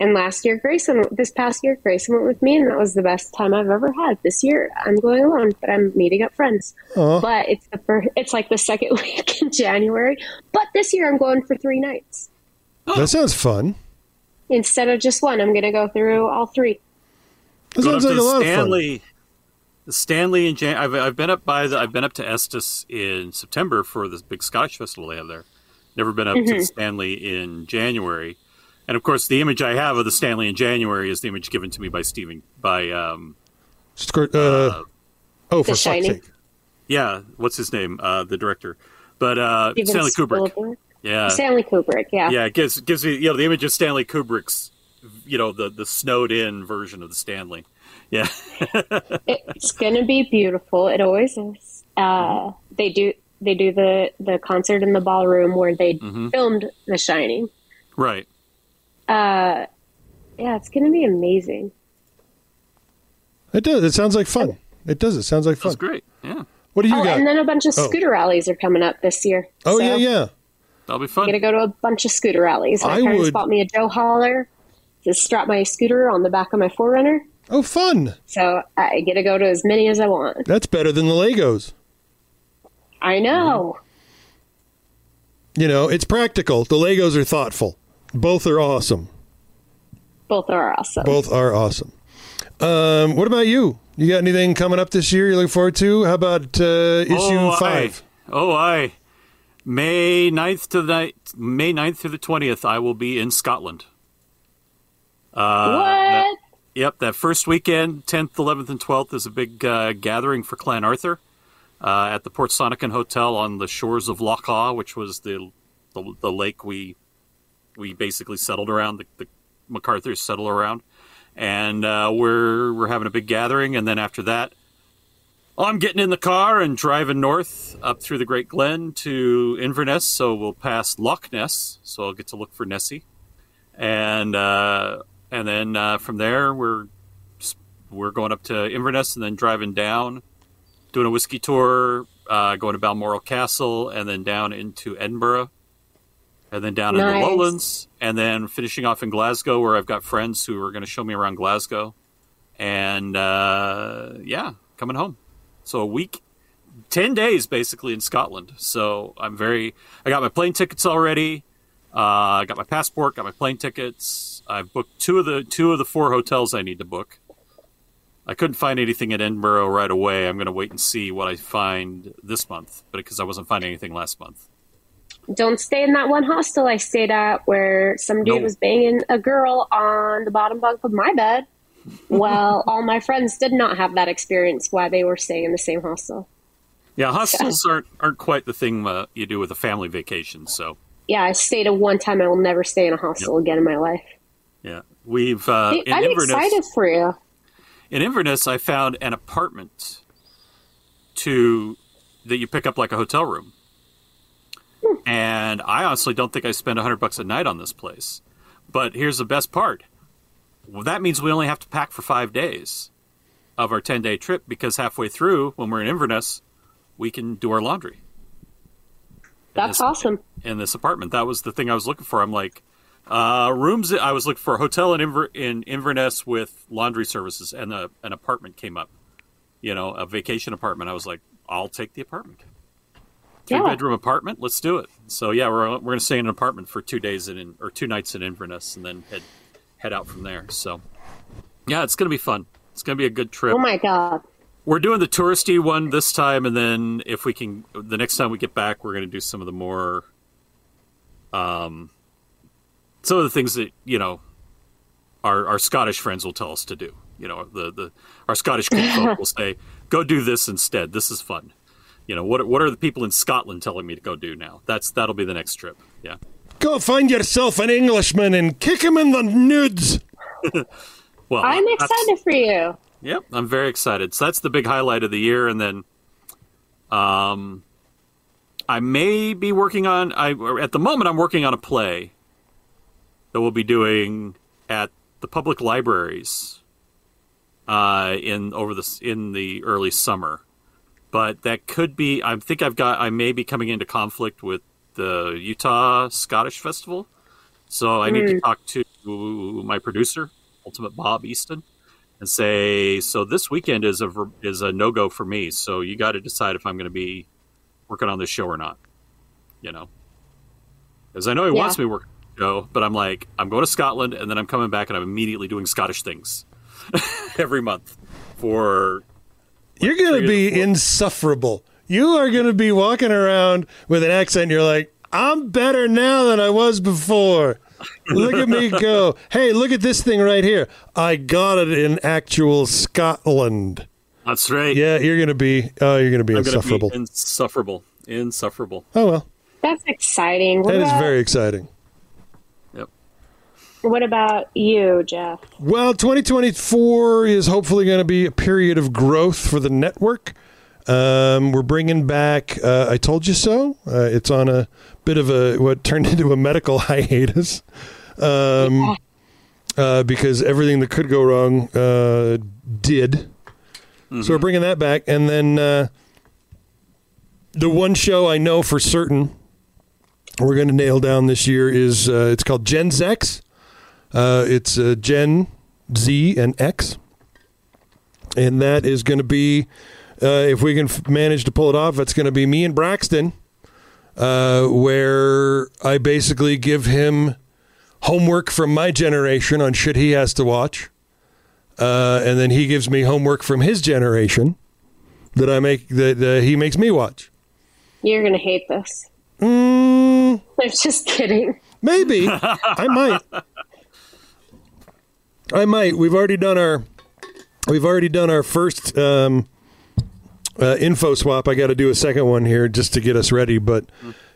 And last year, Grayson, this past year, Grayson went with me, and that was the best time I've ever had. This year, I'm going alone, but I'm meeting up friends. Oh. But it's the first, it's like the second week in January. But this year, I'm going for three nights That sounds fun. Instead of just one. I'm going to go through all three. That sounds like a the lot of fun. Stanley, Stanley and Jan- I've, I've been up by the I've been up to Estes in September for this big Scottish festival they have there. Never been up to Stanley in January, and of course the image I have of the Stanley in January is the image given to me by Stephen by um Squirt- uh, oh, for fuck's Shining. sake. yeah what's his name uh the director but uh Steven Stanley Kubrick Spielberg. Yeah Stanley Kubrick, yeah. yeah it gives gives me you know the image of Stanley Kubrick's you know the the snowed in version of the Stanley yeah It's going to be beautiful. It always is. Uh, they do they do the the concert in the ballroom where they Mm-hmm. filmed The Shining. right Uh, yeah, it's going to be amazing. It does. It sounds like fun. It does. It sounds like fun. that's great yeah What do you oh, got? and then a bunch of Oh. scooter rallies are coming up this year. oh So, yeah, yeah. That'll be fun. I'm going to go to a bunch of scooter rallies. My I parents would- bought me a Joe hauler to strap my scooter on the back of my Forerunner. Oh, fun. So I get to go to as many as I want. That's better than the Legos. I know. You know, it's practical. The Legos are thoughtful. Both are awesome. Both are awesome. Both are awesome. Um, what about you? You got anything coming up this year you're looking forward to? How about uh, issue oh, five? I, oh, I. May 9th to the night, May 9th through the 20th, I will be in Scotland. Uh, that- what? yep, that first weekend, 10th, 11th, and 12th, is a big uh, gathering for Clan Arthur uh, at the Portsonachan Hotel on the shores of Loch Awe, which was the, the the lake we we basically settled around. The, the MacArthur's settle around, and uh, we're we're having a big gathering, and then after that, I'm getting in the car and driving north up through the Great Glen to Inverness. So we'll pass Loch Ness, so I'll get to look for Nessie, and uh, and then uh, from there we're we're going up to Inverness and then driving down, doing a whiskey tour, uh, going to Balmoral Castle, and then down into Edinburgh, and then down in the Lowlands, and then finishing off in Glasgow, where I've got friends who are going to show me around Glasgow, and uh, yeah, coming home. So a week, ten days basically in Scotland. So I'm very. I got my plane tickets already. Uh, I got my passport, got my plane tickets. I've booked two of the two of the four hotels I need to book. I couldn't find anything in Edinburgh right away. I'm going to wait and see what I find this month, but because I wasn't finding anything last month. Don't stay in that one hostel I stayed at where some dude No. was banging a girl on the bottom bunk of my bed. Well, all my friends did not have that experience while they were staying in the same hostel. Yeah, hostels aren't aren't quite the thing uh, you do with a family vacation. So Yeah, I stayed at one time. I will never stay in a hostel again in my life. yeah, we've uh, I'm Inverness. excited for you. in Inverness, I found an apartment to that you pick up like a hotel room. And I honestly don't think I spend hundred bucks a night on this place. But here's the best part: well, that means we only have to pack for five days of our ten day trip because halfway through, when we're in Inverness, we can do our laundry That's awesome. in this apartment. That was the thing I was looking for. I'm like, uh, rooms. I was looking for a hotel in Inver- in Inverness with laundry services, and a, an apartment came up. You know, a vacation apartment. I was like, I'll take the apartment. Three Yeah. bedroom apartment. Let's do it. So yeah, we're we're gonna stay in an apartment for two days in, in or two nights in Inverness, and then head head out from there. So yeah, it's gonna be fun. It's gonna be a good trip. Oh my god. We're doing the touristy one this time, and then if we can, the next time we get back, we're going to do some of the more, um, some of the things that you know, our our Scottish friends will tell us to do. You know, the the our Scottish folk will say, "Go do this instead. This is fun." You know, what what are the people in Scotland telling me to go do now? That's that'll be the next trip. Yeah. Go find yourself an Englishman and kick him in the nudes. Well, I'm excited for you. Yep, I'm very excited. So that's the big highlight of the year, and then, um, I may be working on. I at the moment I'm working on a play that we'll be doing at the public libraries uh, in over the in the early summer. But that could be. I think I've got. I may be coming into conflict with the Utah Scottish Festival, so I need to Mm. talk to my producer, Ultimate Bob Easton and say, so this weekend is a is a no go for me. So you got to decide if I'm going to be working on this show or not. You know, because I know he Yeah. wants me to work on the show, but I'm like, I'm going to Scotland and then I'm coming back and I'm immediately doing Scottish things every month for You're going to be to four- insufferable. You are going to be walking around with an accent. You're like, I'm better now than I was before. Look at me go. Hey, look at this thing right here. I got it in actual Scotland. That's right. Yeah, you're going to be. Oh, you're going to be I'm insufferable. be insufferable, insufferable. oh well, That's exciting. What that is about, very exciting. Yep. What about you, Jeff? Well, 2024 is hopefully going to be a period of growth for the network. Um, we're bringing back uh, I Told You So. Uh, it's on a bit of a what turned into a medical hiatus um, uh, because everything that could go wrong uh, did. So we're bringing that back. And then uh, the one show I know for certain we're going to nail down this year is uh, it's called Gen X. Uh, it's uh, Gen Z and X, and that is going to be uh, if we can f- manage to pull it off. It's going to be me and Braxton, uh, where I basically give him homework from my generation on shit he has to watch, uh, and then he gives me homework from his generation that I make that uh, he makes me watch. You're gonna hate this. Mm, I'm just kidding. Maybe I might. I might. We've already done our. We've already done our first um, uh, info swap. I got to do a second one here just to get us ready. But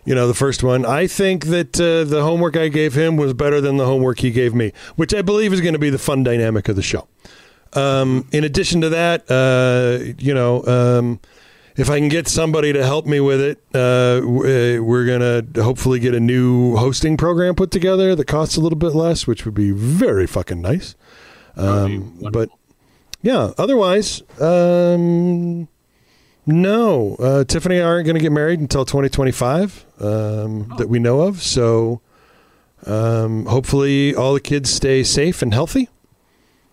you know, the first one. I think that uh, the homework I gave him was better than the homework he gave me, which I believe is going to be the fun dynamic of the show. Um, in addition to that, uh, you know, um, if I can get somebody to help me with it, uh, uh, we're gonna hopefully get a new hosting program put together that costs a little bit less, which would be very fucking nice. Um, but yeah, otherwise, um, no. Uh, Tiffany and I aren't going to get married until 2025 um, that we know of. So um, hopefully, all the kids stay safe and healthy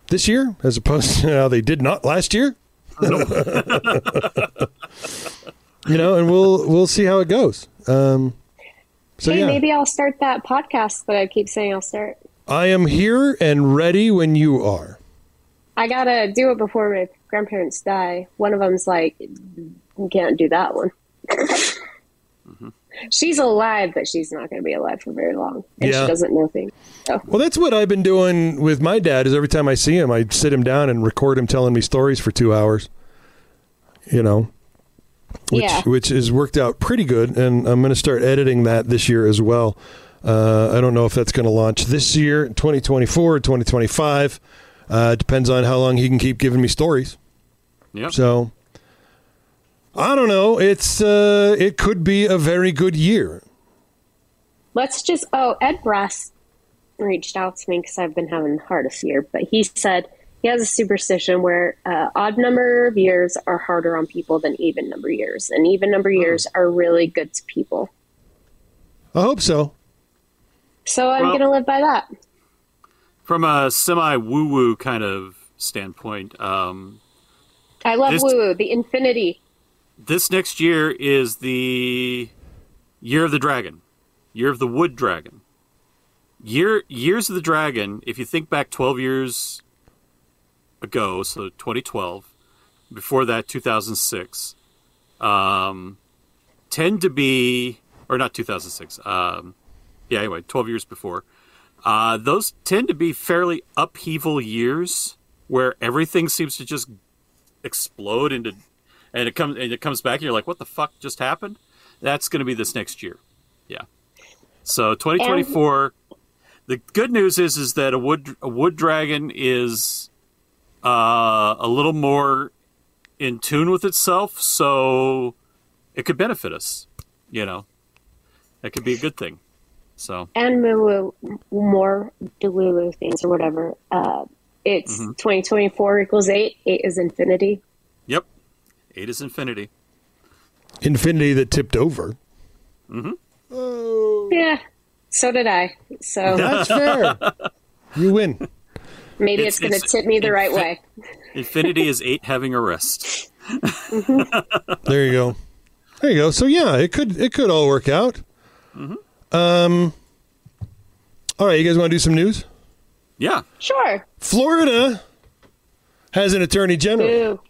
this year, as opposed to how they did not last year. you know, and we'll we'll see how it goes. Um, so hey, yeah, maybe I'll start that podcast that I keep saying I'll start. I am here and ready when you are. I gotta do it before my grandparents die. One of them's like, you can't do that one. She's alive, but she's not going to be alive for very long, and Yeah. she doesn't know things. So Well, that's what I've been doing with my dad. Is every time I see him, I sit him down and record him telling me stories for two hours. You know, which Yeah. which has worked out pretty good, and I'm going to start editing that this year as well. Uh, I don't know if that's going to launch this year, 2024, or 2025. Uh, depends on how long he can keep giving me stories. Yep. So I don't know. It's uh, it could be a very good year. let's just. Oh, Ed Brass reached out to me because I've been having the hardest year, but he said he has a superstition where uh, odd number of years are harder on people than even number years, and even number years are really good to people. I hope so. So I'm Well- going to live by that. From a semi woo woo kind of standpoint, um, I love This- woo woo, the infinity. this next year is the year of the dragon, year of the wood dragon. Year years of the dragon. If you think back twelve years ago, so 2012, before that 2006, um, tend to be or not 2006. Um, yeah, anyway, 12 years before. Uh, those tend to be fairly upheaval years where everything seems to just explode into and it comes and it comes back and you're like what the fuck just happened? That's going to be this next year. Yeah. So 2024 the good news is is that a wood a wood dragon is uh, a little more in tune with itself so it could benefit us you know? That could be a good thing. So and more delulu things or whatever. Uh, it's Mhm. 2024 equals eight. Eight is infinity. yep eight is infinity Infinity that tipped over. mm-hmm. Yeah, so did I. So That's fair. You win. maybe It's- it's, going to tip me the right way. infinity is eight having a rest There you go. There you go. So yeah, it could it could all work out. Um. All right, you guys want to do some news? Yeah Sure. Florida has an attorney general. Boo.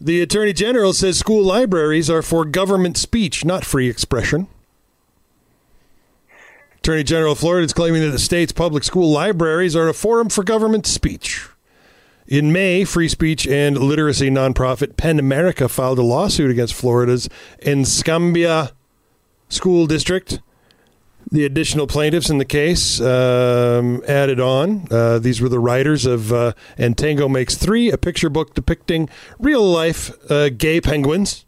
The attorney general says school libraries are for government speech, not free expression. Attorney General of Florida is claiming that the state's public school libraries are a forum for government speech. In May, free speech and literacy nonprofit PEN America filed a lawsuit against Florida's Escambia School District. The additional plaintiffs in the case um, added on. Uh, these were the writers of uh, And Tango Makes Three, a picture book depicting real life uh, gay penguins.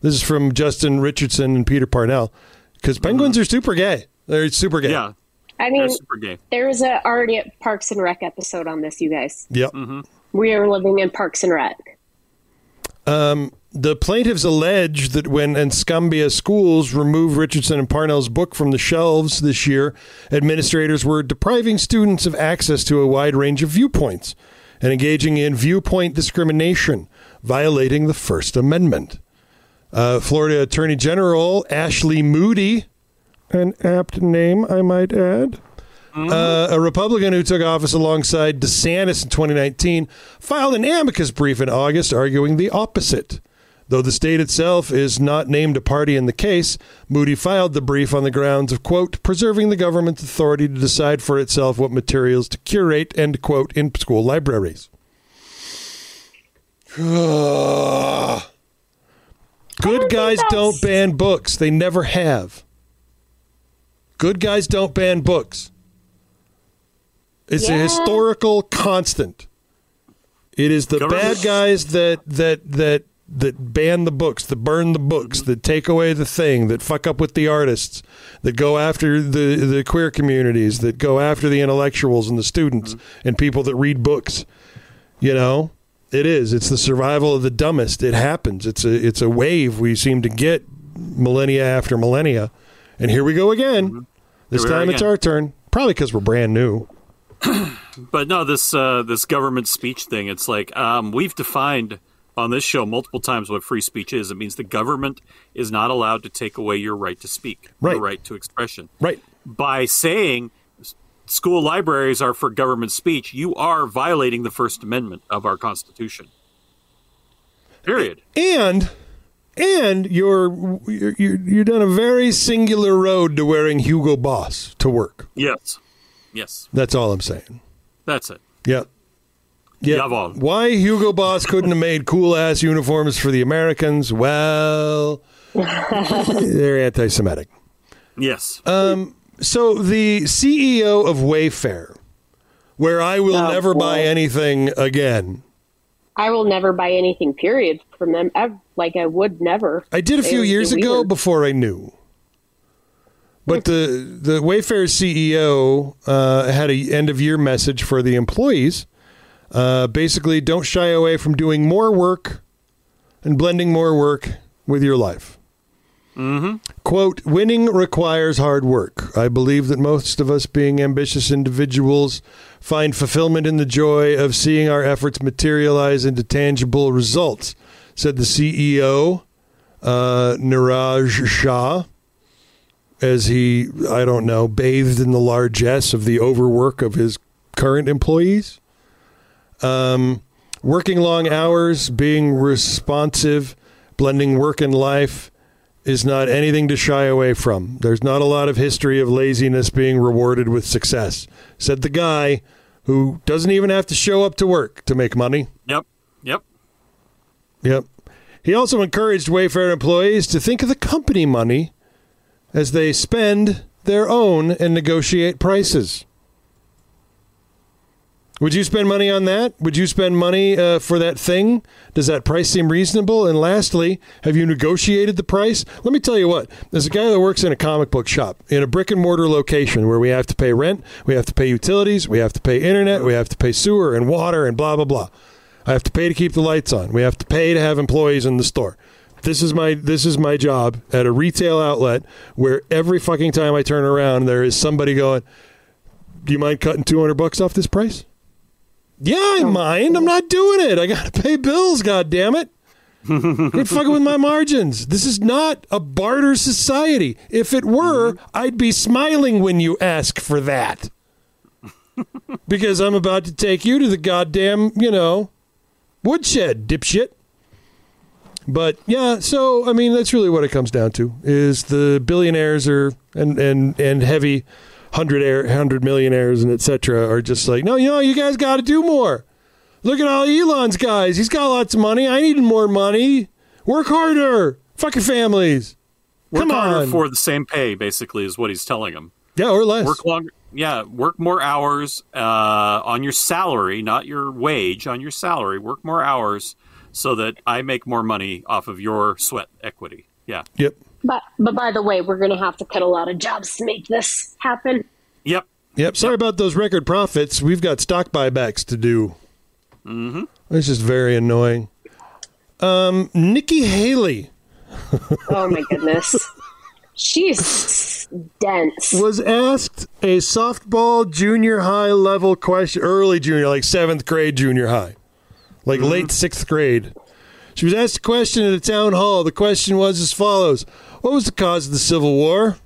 This is from Justin Richardson and Peter Parnell. Because penguins are super gay. They're super gay. yeah I mean, super gay there was a already a Parks and Rec episode on this, you guys. Yep. Mm-hmm. We are living in Parks and Rec. Um, the plaintiffs allege that when Escambia schools removed Richardson and Parnell's book from the shelves this year, administrators were depriving students of access to a wide range of viewpoints and engaging in viewpoint discrimination, violating the First Amendment. Uh, Florida Attorney General Ashley Moody, an apt name, I might add. Uh, a Republican who took office alongside DeSantis in 2019 filed an amicus brief in August arguing the opposite. Though the state itself is not named a party in the case, Moody filed the brief on the grounds of, quote, preserving the government's authority to decide for itself what materials to curate, end quote, in school libraries. Good guys don't ban books. They never have. Good guys don't ban books. It's a historical constant. It is the Government- bad guys that that that that ban the books, that burn the books, that take away the thing, that fuck up with the artists, that go after the the queer communities, that go after the intellectuals and the students and people that read books. You know, it is. It's the survival of the dumbest. It happens. It's a it's a wave we seem to get millennia after millennia, and here we go again. This we are time it's our turn. Probably because we're brand new. But no, this uh, this government speech thing. It's like um, we've defined on this show multiple times what free speech is. It means the government is not allowed to take away your right to speak, Right. your right to expression. Right. By saying school libraries are for government speech, you are violating the First Amendment of our Constitution. Period. and and you're you're you're down a very singular road to wearing Hugo Boss to work. Yes. Yes. That's all I'm saying. That's it. Yep. Yeah. Jawohl. Why Hugo Boss couldn't have made cool ass uniforms for the Americans? Well, they're anti-Semitic. Yes. Um, So the CEO of Wayfair, where I will Oh, never buy anything again. I will never buy anything, period, from them. ev- Like I would never. I did a few would years ago weird. before I knew. But the the Wayfair CEO uh, had a end of year message for the employees. Uh, basically, don't shy away from doing more work and blending more work with your life. Mm-hmm. Quote, winning requires hard work. I believe that most of us, being ambitious individuals, find fulfillment in the joy of seeing our efforts materialize into tangible results, said the CEO, uh, Niraj Shah, as he, I don't know, bathed in the largesse of the overwork of his current employees. Um, working long hours, being responsive, blending work and life is not anything to shy away from. There's not a lot of history of laziness being rewarded with success, said the guy who doesn't even have to show up to work to make money. Yep. Yep. Yep. He also encouraged Wayfair employees to think of the company money as they spend their own and negotiate prices. Would you spend money on that? Would you spend money uh, for that thing? Does that price seem reasonable? And lastly, have you negotiated the price? Let me tell you what. There's a guy that works in a comic book shop in a brick and mortar location where we have to pay rent, we have to pay utilities, we have to pay internet, we have to pay sewer and water and blah blah blah. I have to pay to keep the lights on. We have to pay to have employees in the store. This is my this is my job at a retail outlet where every fucking time I turn around there is somebody going, "Do you mind cutting 200 bucks off this price?" Yeah, I mind. I'm not doing it. I got to pay bills, god damn it. Quit fucking with my margins. This is not a barter society. If it were, mm-hmm. I'd be smiling when you ask for that. because I'm about to take you to the goddamn, you know, woodshed, dipshit. But yeah, so I mean that's really what it comes down to is the billionaires are and and and heavy hundred air hundred millionaires and etc. are just like, no, you know, you guys got to do more. Look at all Elon's guys. He's got lots of money. I need more money. Work harder. Fuck your families. Work Come harder on. for the same pay, basically, is what he's telling them. Yeah, or less. Work longer. Yeah, work more hours uh, on your salary, not your wage, on your salary. Work more hours so that I make more money off of your sweat equity. Yeah. Yep. But but by the way, we're going to have to cut a lot of jobs to make this happen. Yep. Yep. Sorry about those record profits. We've got stock buybacks to do. Mm-hmm. It's just very annoying. Um, Nikki Haley Oh my goodness, she's dense. was asked a softball junior high level question, early junior, like seventh grade junior high, like late sixth grade. She was asked a question at a town hall. The question was as follows What was the cause of the Civil War?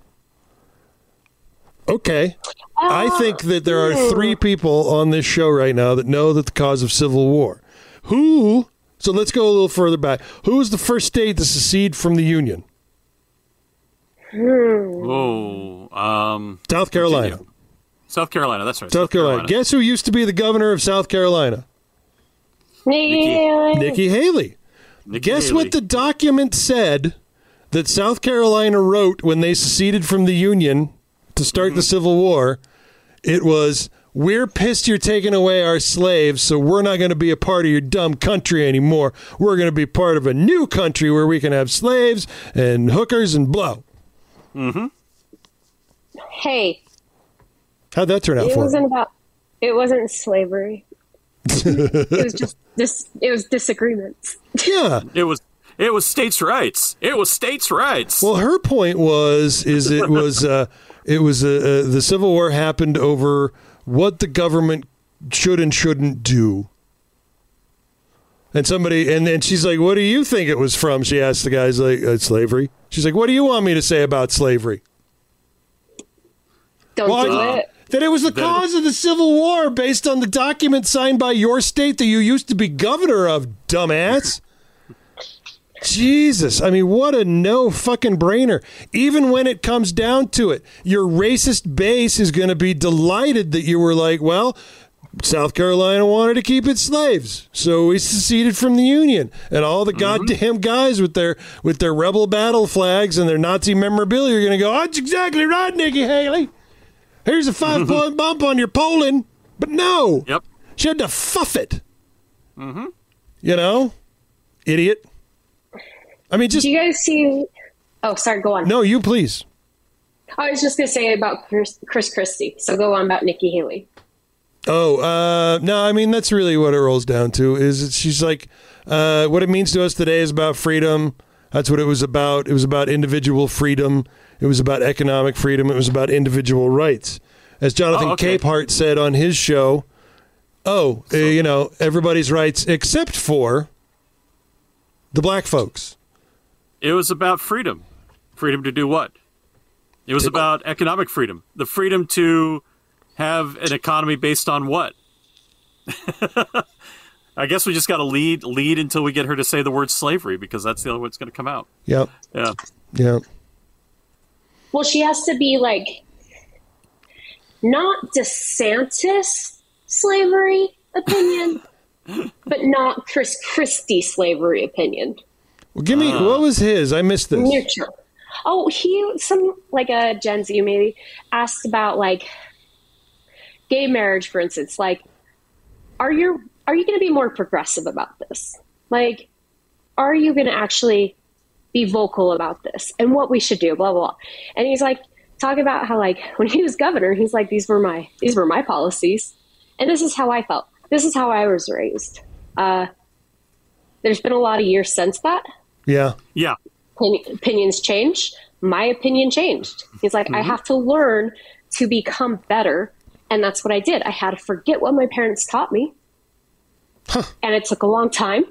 Okay. I ah, think that there are hmm. three people on this show right now that know that the cause of Civil War. Who So let's go a little further back. Who was the first state to secede from the Union? Hmm. Whoa. Um, South Carolina. Virginia. South Carolina. That's right. South Carolina. Guess who used to be the governor of South Carolina? Nikki. Haley. Nikki Haley. Nikki Guess Haley. what the document said that South Carolina wrote when they seceded from the Union to start the Civil War? It was, We're pissed you're taking away our slaves, so we're not going to be a part of your dumb country anymore. We're going to be part of a new country where we can have slaves and hookers and blow. Mm-hmm. Hey, How'd that turn out it for wasn't you? about. It wasn't slavery. it was just this. It was disagreements. Yeah. It was. It was states' rights. It was states' rights. Well, her point was is it was uh, it was uh, uh, the Civil War happened over what the government should and shouldn't do. And somebody, and then she's like, "What do you think it was from?" She asked the guys like, uh, "Slavery." She's like, "What do you want me to say about slavery?" Don't Well, do I- it. That it was the That- cause of the Civil War based on the document signed by your state that you used to be governor of, dumbass. Jesus. I mean, what a no fucking brainer. Even when it comes down to it, your racist base is going to be delighted that you were like, well, South Carolina wanted to keep its slaves, so we seceded from the Union, and all the goddamn guys with their with their rebel battle flags and their Nazi memorabilia are going to go. That's exactly right, Nikki Haley. Here's a five point bump on your polling, but no, Yep. she had to fuff it. Mm-hmm. You know, idiot. I mean, just Do you guys see? Oh, sorry. Go on. no, you please. I was just gonna say about Chris, Chris Christie. So go on about Nikki Haley. Oh, uh, no, I mean, that's really what it rolls down to is that she's like, uh, what it means to us today is about freedom. That's what it was about. It was about individual freedom. It was about economic freedom. It was about individual rights. As Jonathan Oh, okay. Capehart said on his show, oh, uh, you know, everybody's rights except for the black folks. It was about freedom. Freedom to do what? It was about economic freedom. The freedom to have an economy based on what? I guess we just got to lead lead until we get her to say the word slavery because that's the only way it's going to come out. Yep. Yeah. Yep. Well, she has to be like not DeSantis slavery opinion, but not Chris Christie slavery opinion. Well, give me, what was his? I missed this. Oh, he some like a Gen Z maybe asked about like gay marriage, for instance. Like, are you are you going to be more progressive about this? Like, are you going to actually be vocal about this and what we should do? Blah blah. blah. And he's like talking about how like when he was governor, he's like these were my these were my policies, and this is how I felt. This is how I was raised. Uh, there's been a lot of years since that Yeah. Yeah. opinions change. My opinion changed. He's like, I mm-hmm. have to learn to become better. And that's what I did. I had to forget what my parents taught me. And it took a long time,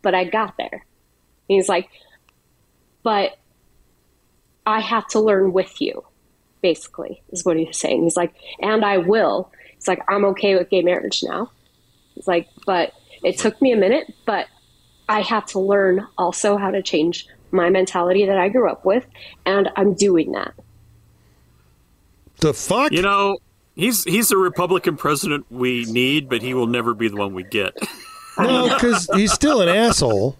but I got there. And he's like, but I have to learn with you, basically, is what he's saying. He's like, and I will. He's like, I'm okay with gay marriage now. He's like, but it took me a minute, but I have to learn also how to change my mentality that I grew up with, and I'm doing that. The fuck? You know, he's he's the Republican president we need, but he will never be the one we get. No, because he's still an asshole.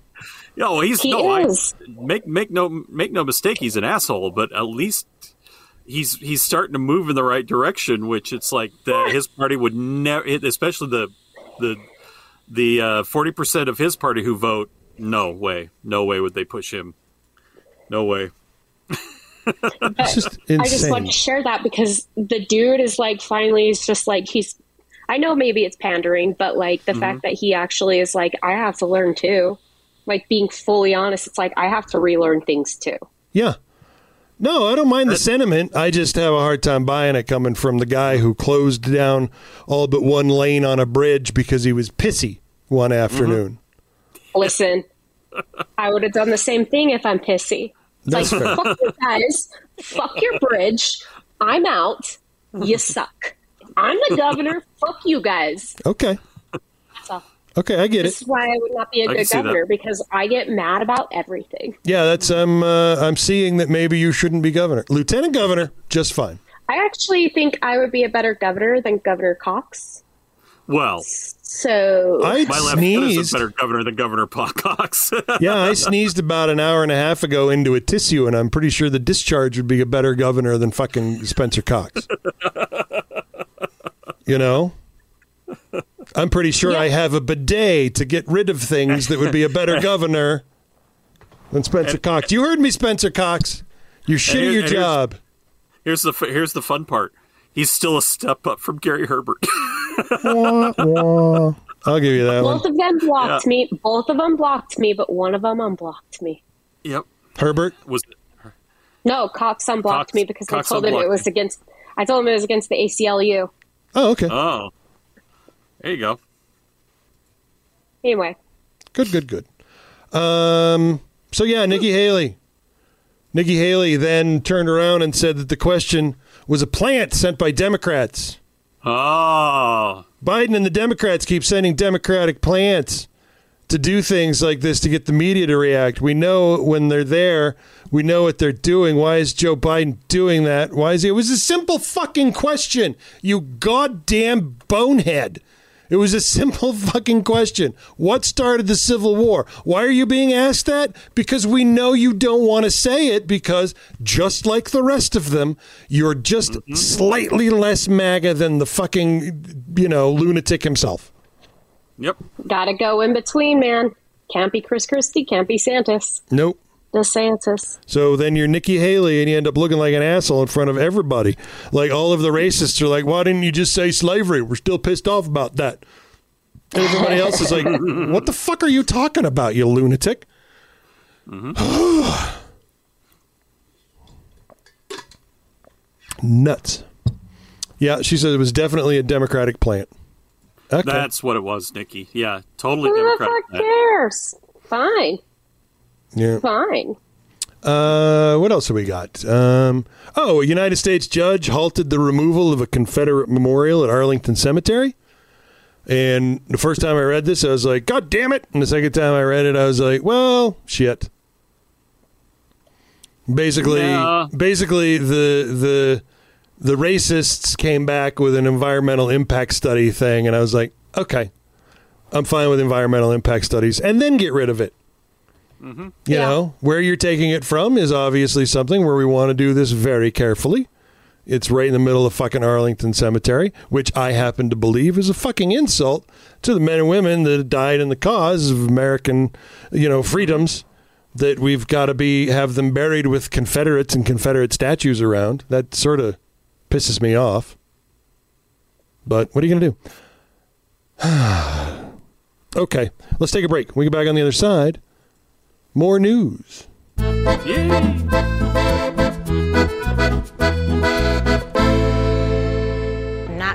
No, he's He no. is. I, make make no make no mistake. He's an asshole, but at least he's he's starting to move in the right direction. Which it's like the, his party would never, especially the the the uh, forty percent of his party who vote. No way, no way would they push him. No way. Just I just want to share that because the dude is like finally he's just like he's I know maybe it's pandering, but like the fact mm-hmm. that he actually is like I have to learn too. Like being fully honest, it's like I have to relearn things too. Yeah. No, I don't mind the sentiment. I just have a hard time buying it coming from the guy who closed down all but one lane on a bridge because he was pissy one mm-hmm. afternoon. Listen, I would have done the same thing if I'm pissy. That's like fair. fuck you guys, fuck your bridge. I'm out. You suck. I'm the governor. Fuck you guys. Okay. That's all. Okay, I get it. This it. is why I would not be a I good governor because I get mad about everything. Yeah, that's I'm uh, I'm seeing that maybe you shouldn't be governor. Lieutenant governor, just fine. I actually think I would be a better governor than Governor Cox. Well, So I my sneezed. better governor than Governor Cox. Yeah, I sneezed about an hour and a half ago into a tissue, and I'm pretty sure the discharge would be a better governor than fucking Spencer Cox. You know? I'm pretty sure I have a bidet to get rid of things that would be a better governor than Spencer Cox. You heard me, Spencer Cox. You're shit at here- your and here's- job. Here's the here's the fun part. He's still a step up from Gary Herbert. Wah, wah. I'll give you that one. both of them blocked Yeah. me. Both of them blocked me, but one of them unblocked me. yep. Herbert? Was No, Cox unblocked Cox- me because Cox I told him it was against. I told him it was against the ACLU. Oh, okay. Oh. There you go. Anyway, Good, good, good. Um, so yeah, Nikki Haley. Nikki Haley then turned around and said that the question was a plant sent by Democrats. Oh. Biden and the Democrats keep sending Democratic plants to do things like this to get the media to react. We know when they're there, we know what they're doing. Why is Joe Biden doing that? Why is he? It was a simple fucking question, you goddamn bonehead. It was a simple fucking question. What started the Civil War? Why are you being asked that? Because we know you don't want to say it because just like the rest of them, you're just mm-hmm. slightly less MAGA than the fucking, you know, lunatic himself. Yep. gotta go in between, man. Can't be Chris Christie. Can't be Santis. Nope. DeSantis. So then you're Nikki Haley and you end up looking like an asshole in front of everybody. Like all of the racists are like, why didn't you just say slavery? We're still pissed off about that. And everybody else is like, what the fuck are you talking about, you lunatic? Nuts. Yeah, she said it was definitely a Democratic plant. Okay. That's what it was, Nikki. Yeah, totally Who the Democratic. fuck cares? Fine. Yeah. Fine. Uh, what else have we got? Um, oh, a United States judge halted the removal of a Confederate memorial at Arlington Cemetery. And the first time I read this, I was like, God damn it. And the second time I read it, I was like, well, shit. Basically, Yeah. basically the the the racists came back with an environmental impact study thing, and I was like, okay, I'm fine with environmental impact studies, and then get rid of it. Mm-hmm. You know, where you're taking it from is obviously something where we want to do this very carefully. It's right in the middle of fucking Arlington Cemetery, which I happen to believe is a fucking insult to the men and women that died in the cause of American, you know, freedoms. That we've got to be have them buried with Confederates and Confederate statues around. That sort of pisses me off. But what are you going to do? okay, let's take a break. When we get back on the other side. More news. Not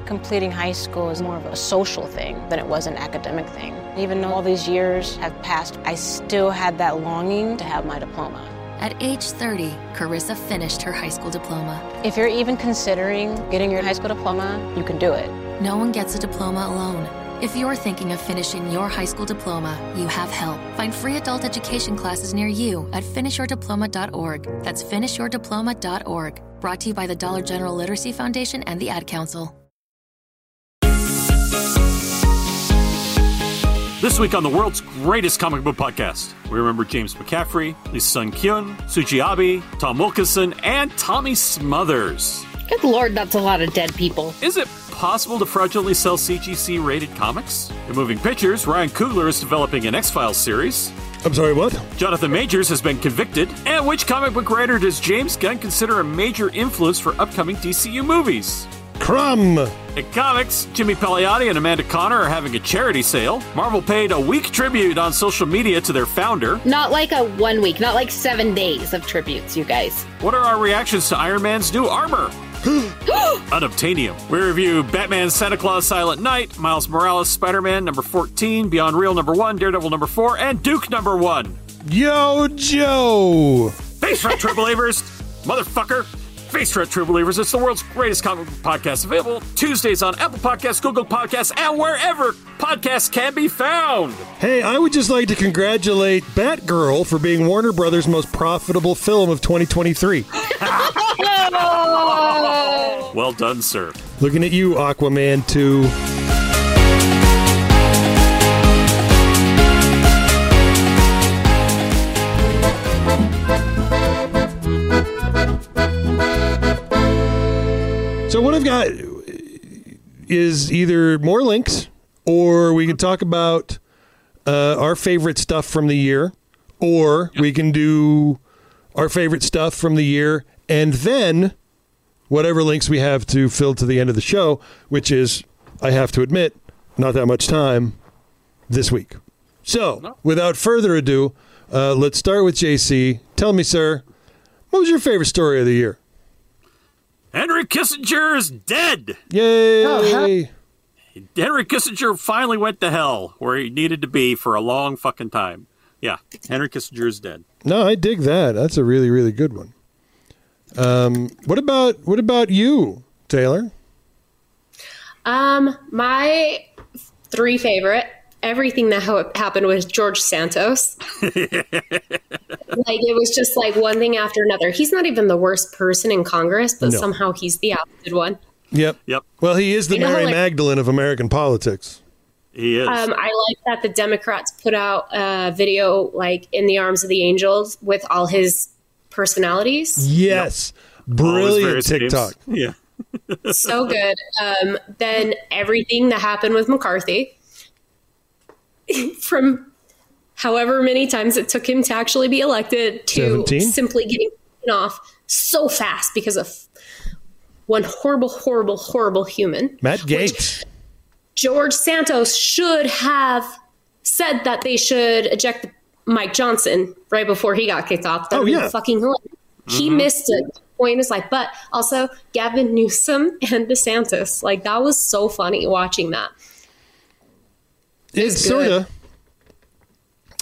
completing high school is more of a social thing than it was an academic thing. Even though all these years have passed, I still had that longing to have my diploma. At age 30, Carissa finished her high school diploma. If you're even considering getting your high school diploma, you can do it. No one gets a diploma alone. If you're thinking of finishing your high school diploma, you have help. Find free adult education classes near you at finishyourdiploma.org. That's finishyourdiploma.org. Brought to you by the Dollar General Literacy Foundation and the Ad Council. This week on the world's greatest comic book podcast, we remember James McCaffrey, Lisa Sun Kyun, Suchi Abe, Tom Wilkinson, and Tommy Smothers. Good lord, that's a lot of dead people. Is it possible to fraudulently sell CGC rated comics? In moving pictures, Ryan Coogler is developing an X Files series. I'm sorry, what? Jonathan Majors has been convicted. And which comic book writer does James Gunn consider a major influence for upcoming DCU movies? Crumb. In comics, Jimmy Palmiotti and Amanda Conner are having a charity sale. Marvel paid a week tribute on social media to their founder. Not like a one week, not like seven days of tributes, you guys. What are our reactions to Iron Man's new armor? Unobtainium. We review Batman, Santa Claus, Silent Night, Miles Morales, Spider Man number 14, Beyond Real number 1, Daredevil number 4, and Duke number 1. Yo, Joe. Face front, Triple Avers, motherfucker. Face Threat True Believers. It's the world's greatest comic book podcast available Tuesdays on Apple Podcasts, Google Podcasts, and wherever podcasts can be found. Hey, I would just like to congratulate Batgirl for being Warner Brothers' most profitable film of 2023. Well done, sir. Looking at you, Aquaman 2. So what I've got is either more links, or we can talk about uh, our favorite stuff from the year, or we can do our favorite stuff from the year, and then whatever links we have to fill to the end of the show, which is, I have to admit, not that much time this week. So, without further ado, uh, let's start with JC. Tell me, sir, what was your favorite story of the year? Henry Kissinger is dead. Yay! Henry Kissinger finally went to hell where he needed to be for a long fucking time. Yeah, Henry Kissinger is dead. No, I dig that. That's a really, really good one. Um, what about what about you, Taylor? Um, my three favorite. Everything that ha- happened with George Santos. like it was just like one thing after another. He's not even the worst person in Congress, but No. somehow he's the ousted one. Yep. Yep. Well, he is the You know, Mary like- Magdalene of American politics. He is. Um, I like that the Democrats put out a video like in the arms of the angels with all his personalities. Yes. All his Brilliant various names. TikTok. Yeah. so good. Um, then everything that happened with McCarthy, from however many times it took him to actually be elected to 17? simply getting off so fast because of one horrible, horrible, horrible human. Matt Gaetz. George Santos should have said that they should eject Mike Johnson right before he got kicked off. That Oh, yeah. fucking hilarious. He mm-hmm. missed it. Point is like, but also Gavin Newsom and DeSantis. Like that was so funny watching that. It's sort of.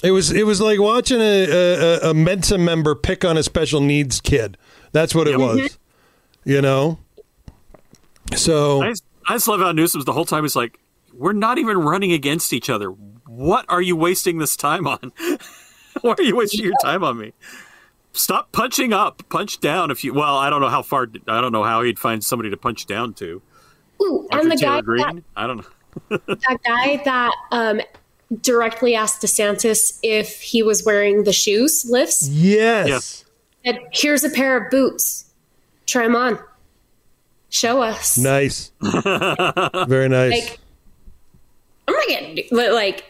It was it was like watching a, a, a Mensa member pick on a special needs kid. That's what it was. You know. So I just, I just love how Newsom's the whole time is like, we're not even running against each other. What are you wasting this time on? Why are you wasting your time on me? Stop punching up, punch down. If you well, I don't know how far. I don't know how he'd find somebody to punch down to. Ooh, Arthur and the Taylor guy Green. that, I don't know. That guy that um, directly asked DeSantis if he was wearing the shoes lifts. yes. Said, Here's a pair of boots. Try them on. Show us. Nice. Very nice. Like, I'm not getting but, like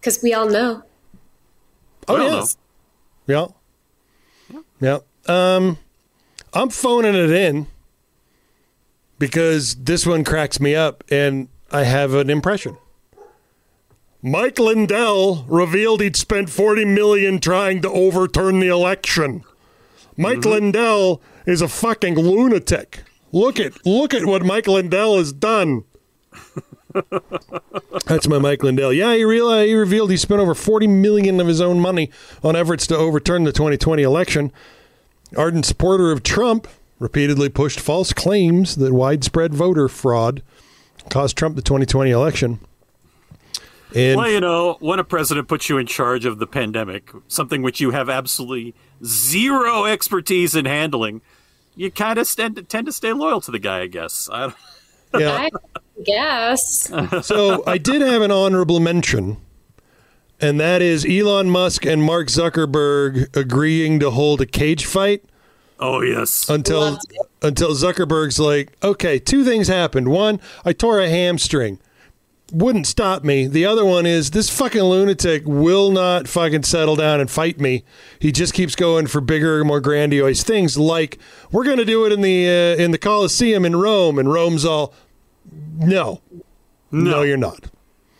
because we all know. oh yeah. Yeah. Yeah. Um I'm phoning it in because this one cracks me up and I have an impression. Mike Lindell revealed he'd spent 40 million trying to overturn the election. Mike mm-hmm. Lindell is a fucking lunatic. Look at look at what Mike Lindell has done. That's my Mike Lindell. Yeah, he realized he revealed he spent over 40 million of his own money on efforts to overturn the 2020 election. Ardent supporter of Trump, repeatedly pushed false claims that widespread voter fraud cost Trump the 2020 election. And well, you know, when a president puts you in charge of the pandemic, something which you have absolutely zero expertise in handling, you kind of tend, tend to stay loyal to the guy, I guess. I Yeah. I guess. so I did have an honorable mention, and that is Elon Musk and Mark Zuckerberg agreeing to hold a cage fight. Oh yes. Until until Zuckerberg's like, okay, two things happened. One, I tore a hamstring. Wouldn't stop me. The other one is this fucking lunatic will not fucking settle down and fight me. He just keeps going for bigger, more grandiose things. Like we're going to do it in the uh, in the Colosseum in Rome, and Rome's all, no, no, you're not.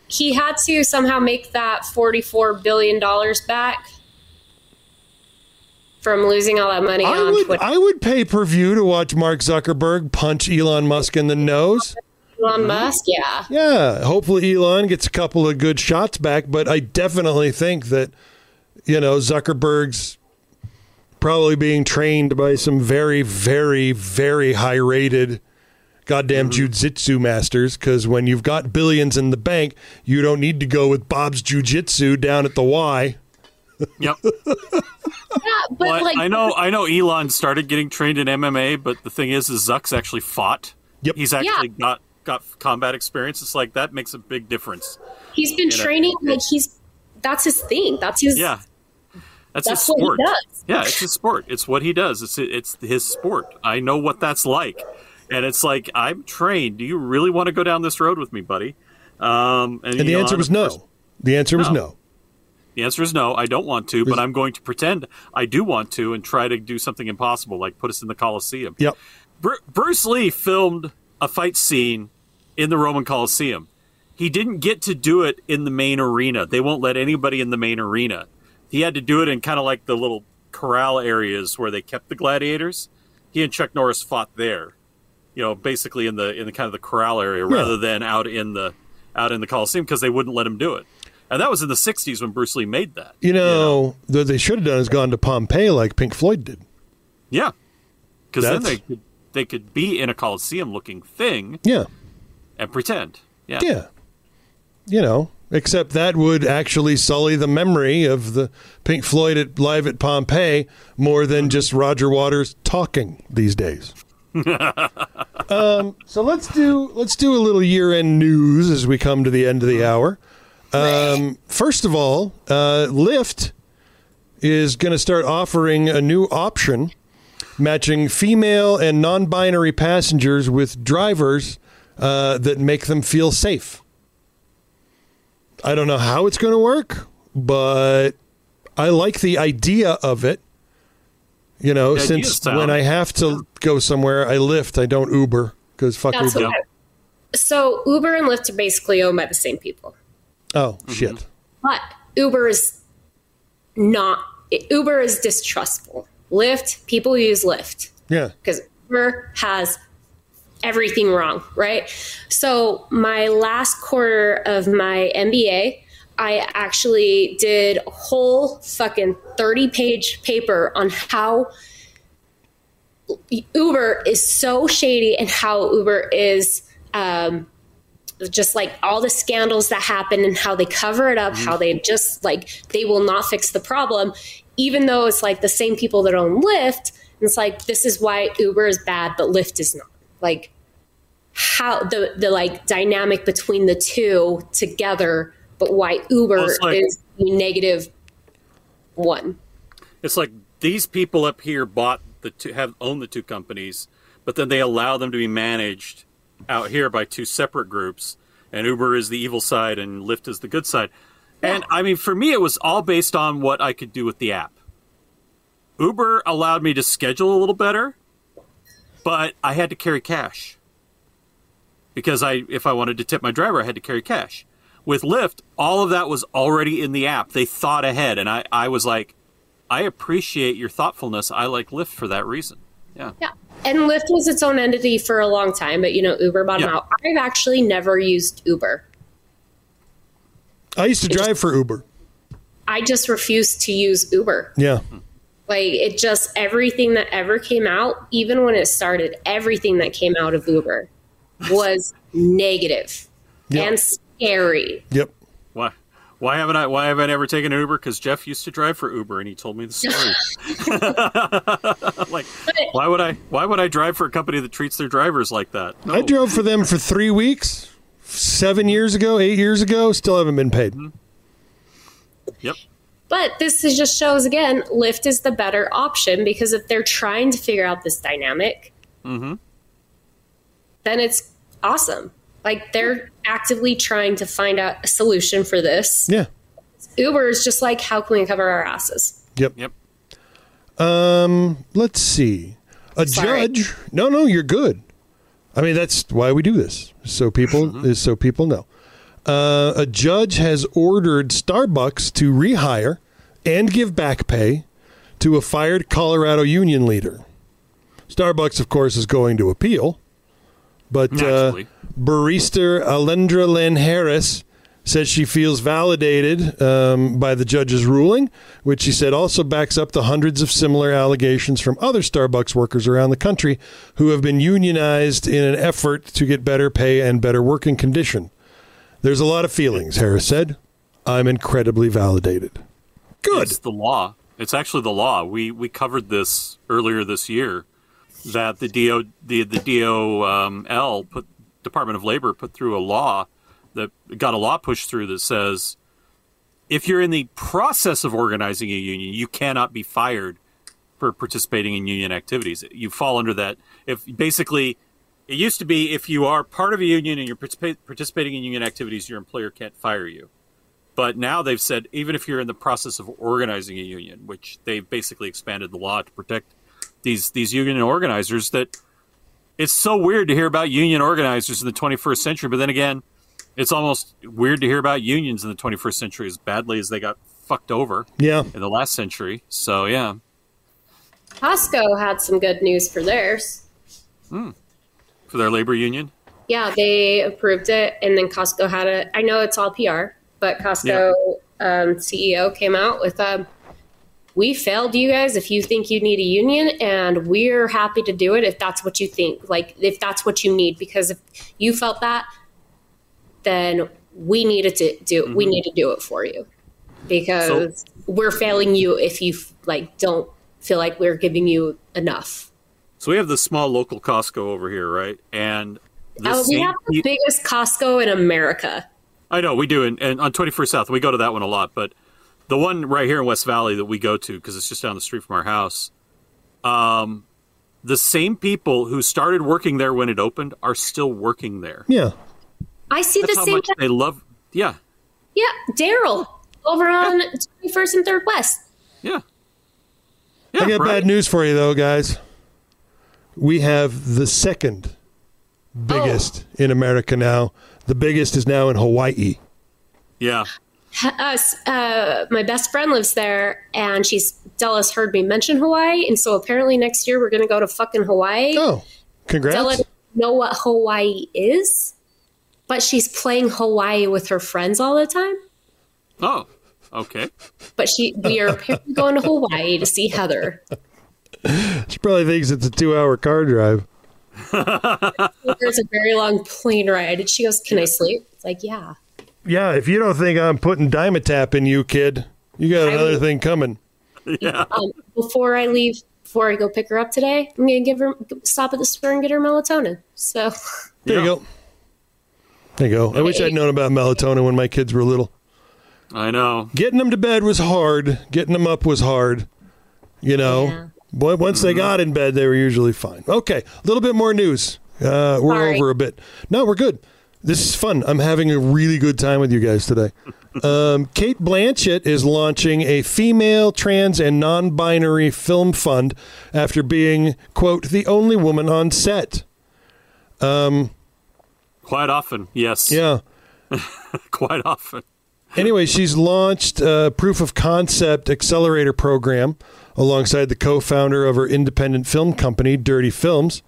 He had to somehow make that forty-four billion dollars back from losing all that money I on would, Twitter. I would pay per view to watch Mark Zuckerberg punch Elon Musk in the nose. Elon mm-hmm. Musk, yeah. Yeah, hopefully Elon gets a couple of good shots back, but I definitely think that you know Zuckerberg's probably being trained by some very, very, very high rated goddamn mm-hmm. jujitsu masters. Because when you've got billions in the bank, you don't need to go with Bob's Jujitsu down at the Y. Yep. Yeah, but Well, I- like I know, I know. Elon started getting trained in MMA, but the thing is, is Zuck's actually fought. Yep. He's actually got got combat experience. It's like that makes a big difference. he's been you know, training like he's that's his thing. That's his Yeah. That's, That's his what he sport. does. Yeah, it's his sport. It's what he does. It's it's his sport. I know what that's like, and it's like I'm trained. Do you really want to go down this road with me, buddy? Um, and And the Elon, answer was no. The answer was No. The answer is no. I don't want to, but I'm going to pretend I do want to and try to do something impossible, like put us in the Coliseum. Yep. Bru- Bruce Lee filmed a fight scene in the Roman Coliseum. He didn't get to do it in the main arena. They won't let anybody in the main arena. He had to do it in kind of like the little corral areas where they kept the gladiators. He and Chuck Norris fought there. You know, basically in the in the kind of the corral area Yeah. rather than out in the out in the Coliseum because they wouldn't let him do it. And that was in the 60s when Bruce Lee made that. You know, what they should have done is gone to Pompeii like Pink Floyd did. Yeah. Because then they could, they could be in a Coliseum looking thing Yeah. and pretend. Yeah. Yeah. You know, except that would actually sully the memory of the Pink Floyd at live at Pompeii more than just Roger Waters talking these days. um, so let's do let's do a little year end news as we come to the end of the hour. Um, first of all, uh, Lyft is going to start offering a new option matching female and non-binary passengers with drivers uh, that make them feel safe. I don't know how it's going to work, but I like the idea of it. You know, The since sound- when I have to go somewhere, I Lyft. I don't Uber because fuck That's Uber. what so Uber and Lyft are basically owned by the same people. Oh Mm-hmm. shit! But Uber is not Uber is distrustful. Lyft, people use Lyft Yeah. because Uber has everything wrong, right? So my last quarter of my MBA, I actually did a whole fucking 30 page paper on how Uber is so shady and how Uber is um, just like all the scandals that happen and how they cover it up, mm-hmm. how they just like they will not fix the problem, even though it's like the same people that own Lyft. And it's like this is why Uber is bad, but Lyft is not. Like how the the like dynamic between the two together, but why Uber Well, like- is the negative one. It's like these people up here bought the two, have owned the two companies, but then they allow them to be managed out here by two separate groups. And Uber is the evil side, and Lyft is the good side. And I mean, for me, it was all based on what I could do with the app. Uber allowed me to schedule a little better, but I had to carry cash because I, if I wanted to tip my driver, I had to carry cash. With Lyft, all of that was already in the app. They thought ahead, and I, I was like, I appreciate your thoughtfulness. I like Lyft for that reason. Yeah. Yeah. And Lyft was its own entity for a long time, but you know, Uber bought them Yeah. out. I've actually never used Uber. I used to drive for Uber. I just refused to use Uber. Yeah. Like it just everything that ever came out, even when it started, everything that came out of Uber was negative Yep. and scary. Yep. Why? Why haven't I? Why have I never taken an Uber? Because Jeff used to drive for Uber, and he told me the story. like, why would I? Why would I drive for a company that treats their drivers like that? I drove for them for three weeks, seven years ago, eight years ago. Still haven't been paid. Yep. But this is just shows again, Lyft is the better option because if they're trying to figure out this dynamic, Mm-hmm. then it's awesome. Like they're actively trying to find out a solution for this. Yeah. Uber is just like, how can we cover our asses? Yep. Yep. Um, let's see. A Sorry. judge. No, no, you're good. I mean, that's why we do this, so people is so people know. Uh, a judge has ordered Starbucks to rehire and give back pay to a fired Colorado union leader. Starbucks, of course, is going to appeal, but uh, Naturally. Barista Alendra Lynn Harris says she feels validated um, by the judge's ruling, which she said also backs up the hundreds of similar allegations from other Starbucks workers around the country who have been unionized in an effort to get better pay and better working condition. There's a lot of feelings, Harris said. I'm incredibly validated. Good. It's the law. It's actually the law. We we covered this earlier this year that the DO the the DOL put Department of Labor put through a law that got a law pushed through that says if you're in the process of organizing a union, you cannot be fired for participating in union activities. You fall under that. If basically, it used to be if you are part of a union and you're participa- participating in union activities, your employer can't fire you. But now they've said even if you're in the process of organizing a union, which they've basically expanded the law to protect these these union organizers, that it's so weird to hear about union organizers in the 21st century. But then again, it's almost weird to hear about unions in the 21st century as badly as they got fucked over. Yeah. In the last century. So yeah. Costco had some good news for theirs. Hmm. For their labor union. Yeah, they approved it, and then Costco had it. I know it's all PR, but Costco um, CEO came out with um, we failed you guys if you think you need a union and we're happy to do it if that's what you think like if that's what you need because if you felt that then we needed to do we need to do it for you because we're failing you if you like don't feel like we're giving you enough So we have the small local Costco over here, right? And uh, we same have the biggest Costco in America I know we do, and, and on 21st South, we go to that one a lot. But the one right here in West Valley that we go to because it's just down the street from our house, um, the same people who started working there when it opened are still working there. Yeah. I see That's the how same much they love. Yeah, yeah Daryl over on 21st and 3rd West yeah. I got bad news for you, though, guys. We have the second biggest in America now. The biggest is now in Hawaii. Yeah. Us, uh, my best friend lives there, and she's Della's heard me mention Hawaii, and so apparently next year we're gonna go to fucking Hawaii. Oh, congrats! Della doesn't know what Hawaii is, but she's playing Hawaii with her friends all the time. Oh, okay. But she, we are apparently going to Hawaii to see Heather. She probably thinks it's a two-hour car drive. There's a very long plane ride, and she goes, "Can I sleep?" It's like, yeah. Yeah, if you don't think I'm putting Dimetapp in you, kid, you got another thing coming. Yeah. Um, before I leave, before I go pick her up today, I'm gonna give her stop at the store and get her melatonin. So There you go. There you go. I wish I'd known about melatonin when my kids were little. I know. Getting them to bed was hard. Getting them up was hard. You know, Boy, once they got in bed, they were usually fine. Okay, a little bit more news. Uh, we're Sorry. over a bit. No, we're good. This is fun. I'm having a really good time with you guys today. Um, Cate Blanchett is launching a female, trans, and non binary film fund after being, quote, the only woman on set. Um, Quite often, yes. Yeah. Quite often. Anyway, she's launched a proof of concept accelerator program alongside the co-founder of her independent film company, Dirty Films.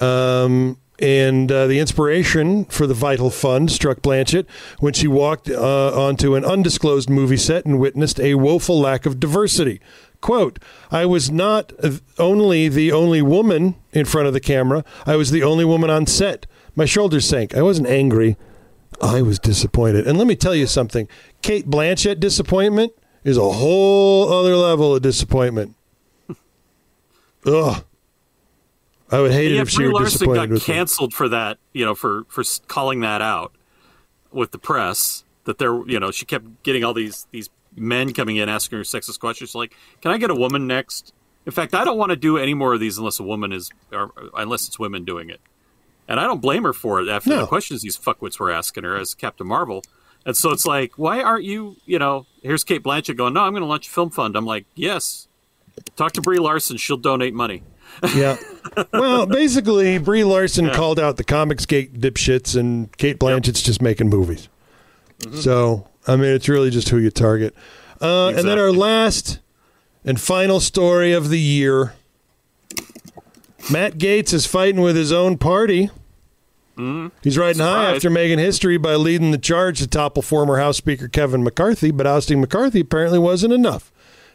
Um, and uh, the inspiration for the Vital Fund struck Blanchett when she walked uh, onto an undisclosed movie set and witnessed a woeful lack of diversity. Quote, I was not only the only woman in front of the camera, I was the only woman on set. My shoulders sank. I wasn't angry. I was disappointed. And let me tell you something Cate Blanchett disappointment is a whole other level of disappointment. Ugh. I would hate it if she Brie were Larson disappointed got me. canceled for that, you know, for for calling that out with the press that there, you know, she kept getting all these these men coming in asking her sexist questions like, "Can I get a woman next?" In fact, I don't want to do any more of these unless a woman is, or unless it's women doing it. And I don't blame her for it after the questions these fuckwits were asking her as Captain Marvel. And so it's like, why aren't you, you know, here's Cate Blanchett going, no, I'm going to launch a film fund. I'm like, yes, talk to Brie Larson. She'll donate money. Yeah. well, basically, Brie Larson called out the comics gate dipshits, and Cate Blanchett's just making movies. Mm-hmm. So, I mean, it's really just who you target. Uh, And then our last and final story of the year Matt Gaetz is fighting with his own party. He's riding high after making history by leading the charge to topple former House Speaker Kevin McCarthy, but ousting McCarthy apparently wasn't enough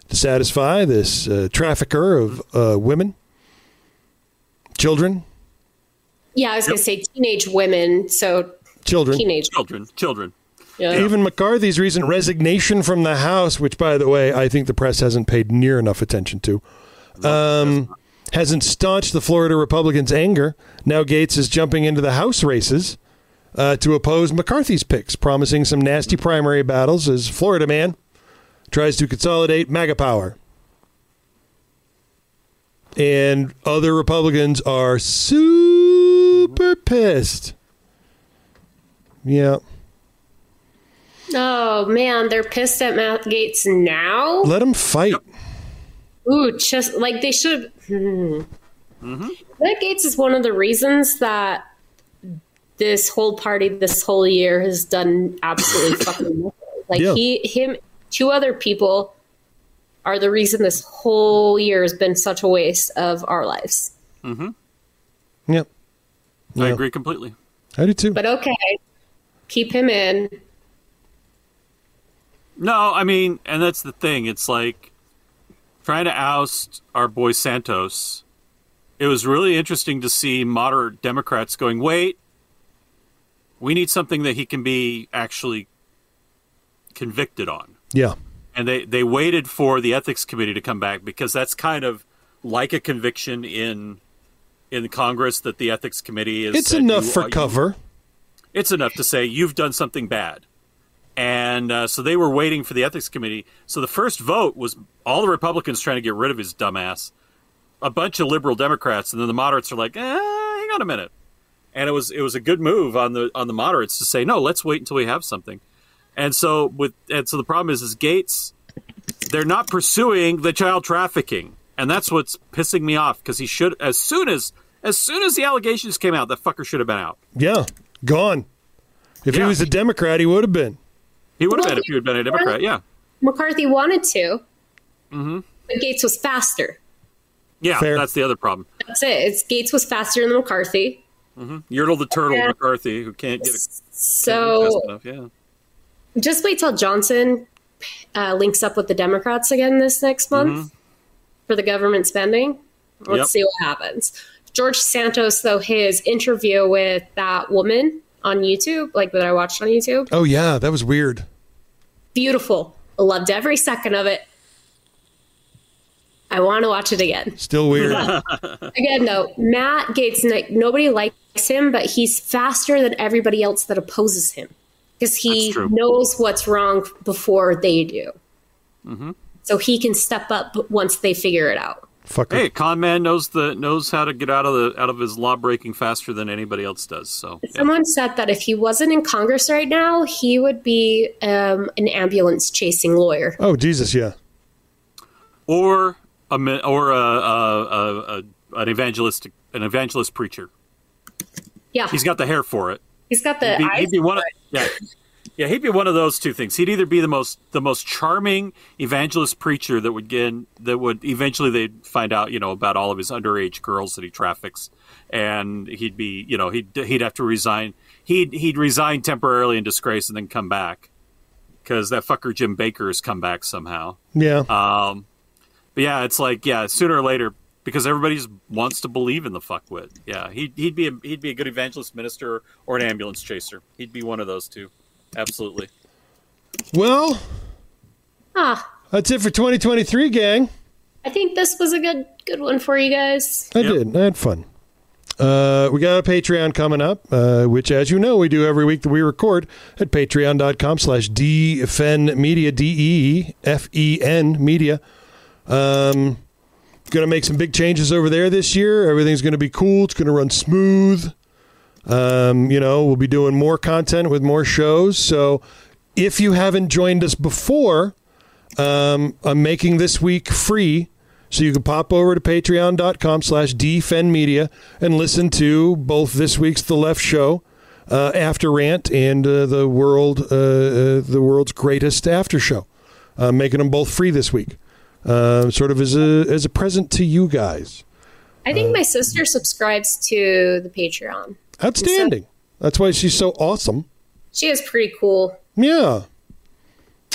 to satisfy this uh, trafficker of uh, women, children, Yeah, I was going to say teenage women. So children. teenage Children, children. Yeah. Even McCarthy's recent resignation from the House, which, by the way, I think the press hasn't paid near enough attention to, um, hasn't staunched the Florida Republicans' anger. Now Gaetz is jumping into the House races uh, to oppose McCarthy's picks, promising some nasty primary battles as Florida man tries to consolidate MAGA power. And other Republicans are super pissed. Yeah. Oh man, they're pissed at Matt Gaetz now. Let them fight. Ooh, just like they should. Hmm. Matt Gaetz is one of the reasons that this whole party, this whole year, has done absolutely fucking nothing. Like Yeah. he, him, two other people are the reason this whole year has been such a waste of our lives. Mm-hmm. Yep. I agree completely. I do too. But okay, keep him in. No, I mean, and that's the thing. It's like trying to oust our boy Santos. It was really interesting to see moderate Democrats going, wait, we need something that he can be actually convicted on. Yeah. And they, they waited for the ethics committee to come back because that's kind of like a conviction in in Congress that the ethics committee is. It's enough you- for you- cover. it's enough to say you've done something bad. And uh, so they were waiting for the ethics committee. So the first vote was all the Republicans trying to get rid of his dumbass, a bunch of liberal Democrats, and then the moderates are like, eh, "Hang on a minute." And it was it was a good move on the on the moderates to say, "No, let's wait until we have something." And so with and so the problem is is Gaetz, they're not pursuing the child trafficking, and that's what's pissing me off because he should as soon as as soon as the allegations came out, that fucker should have been out. Yeah. Gone. If he was a Democrat, he would have been. He would have Well, been if he had been a Democrat. Yeah. McCarthy wanted to, Mm-hmm. but Gaetz was faster. Yeah, Fair. that's the other problem. That's it. It's Gaetz was faster than McCarthy. Mm-hmm. Yertle the turtle Yeah. McCarthy, who can't get a So fast enough. Yeah. Just wait till Johnson uh, links up with the Democrats again this next month for the government spending. Let's Mm-hmm. Yep. see what happens. George Santos, though, his interview with that woman on YouTube, like that I watched on YouTube, Oh, yeah. That was weird. beautiful. I loved every second of it. I want to watch it again. Still weird. Again, though, Matt Gaetz, nobody likes him, but he's faster than everybody else that opposes him because he knows what's wrong before they do. Mm-hmm. So he can step up once they figure it out. Fucker. Hey, con man knows the knows how to get out of the out of his law breaking faster than anybody else does. So yeah. Someone said that if he wasn't in Congress right now, he would be um, an ambulance chasing lawyer. Oh, Jesus, yeah. or a or a, a, a, a an evangelistic an evangelist preacher. Yeah, He's got the hair for it. He's got the he'd be, eyes. he'd be one of yeah. Yeah he'd be one of those two things. He'd either be the most the most charming evangelist preacher that would get that would eventually they'd find out you know about all of his underage girls that he traffics. And he'd be you know he'd he'd have to resign. He'd he'd resign temporarily in disgrace and then come back because that fucker Jim Bakker has come back somehow. Yeah. um but yeah it's like yeah sooner or later because everybody wants to believe in the fuckwit. Yeah, he'd he'd be a, he'd be a good evangelist minister or an ambulance chaser. He'd be one of those two. Absolutely. Well, Ah, that's it for 2023, gang. I think this was a good good one for you guys. I did. I had fun. Uh, we got a Patreon coming up, uh, which, as you know, we do every week that we record at patreon.com slash dfen media, D-E-F-E-N media. Um, going to make some big changes over there this year. Everything's going to be cool. It's going to run smooth. Um, you know, we'll be doing more content with more shows. So if you haven't joined us before, um, I'm making this week free. So you can pop over to patreon.com slash dfenmedia and listen to both this week's The Left Show, uh, After Rant, and uh, the world uh, uh, the world's greatest after show. Uh, making them both free this week. Uh, sort of as a as a present to you guys. I think my sister subscribes to the Patreon. Outstanding. That's why she's so awesome. She is pretty cool. Yeah.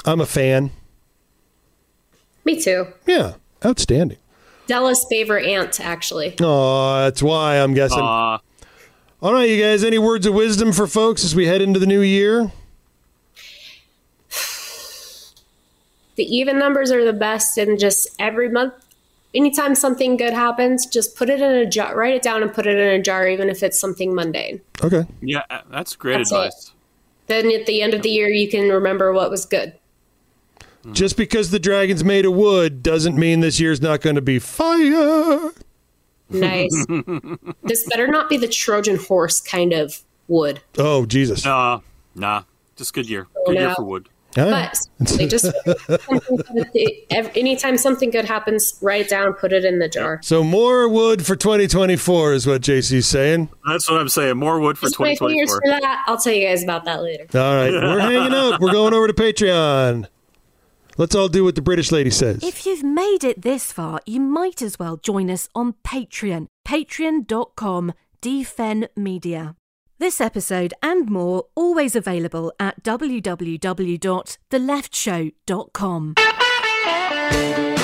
I'm a fan. Me too. Yeah. Outstanding. Della's favorite aunt, actually. Oh, that's why I'm guessing. Aw. All right, you guys, any words of wisdom for folks as we head into the new year? The even numbers are the best, and just every month, anytime something good happens, just put it in a jar, write it down, and put it in a jar, even if it's something mundane. Okay. Yeah, uh, that's great That's advice. Then at the end of the year, you can remember what was good. Just because the dragon's made of wood doesn't mean this year's not going to be fire. Nice. this better not be the Trojan horse kind of wood. Oh, Jesus. Nah, nah. Just good year. Oh, Good year for wood. But seriously, just something good- ev- anytime something good happens, write it down, put it in the jar. So more wood for 2024 is what JC's saying. That's what I'm saying. More wood for Just 2024. for that. I'll tell you guys about that later. All right, we're hanging up. We're going over to Patreon. Let's all do what the British lady says. If you've made it this far, you might as well join us on Patreon. Patreon.com Defen Media. This episode and more always available at www.theleftshow.com.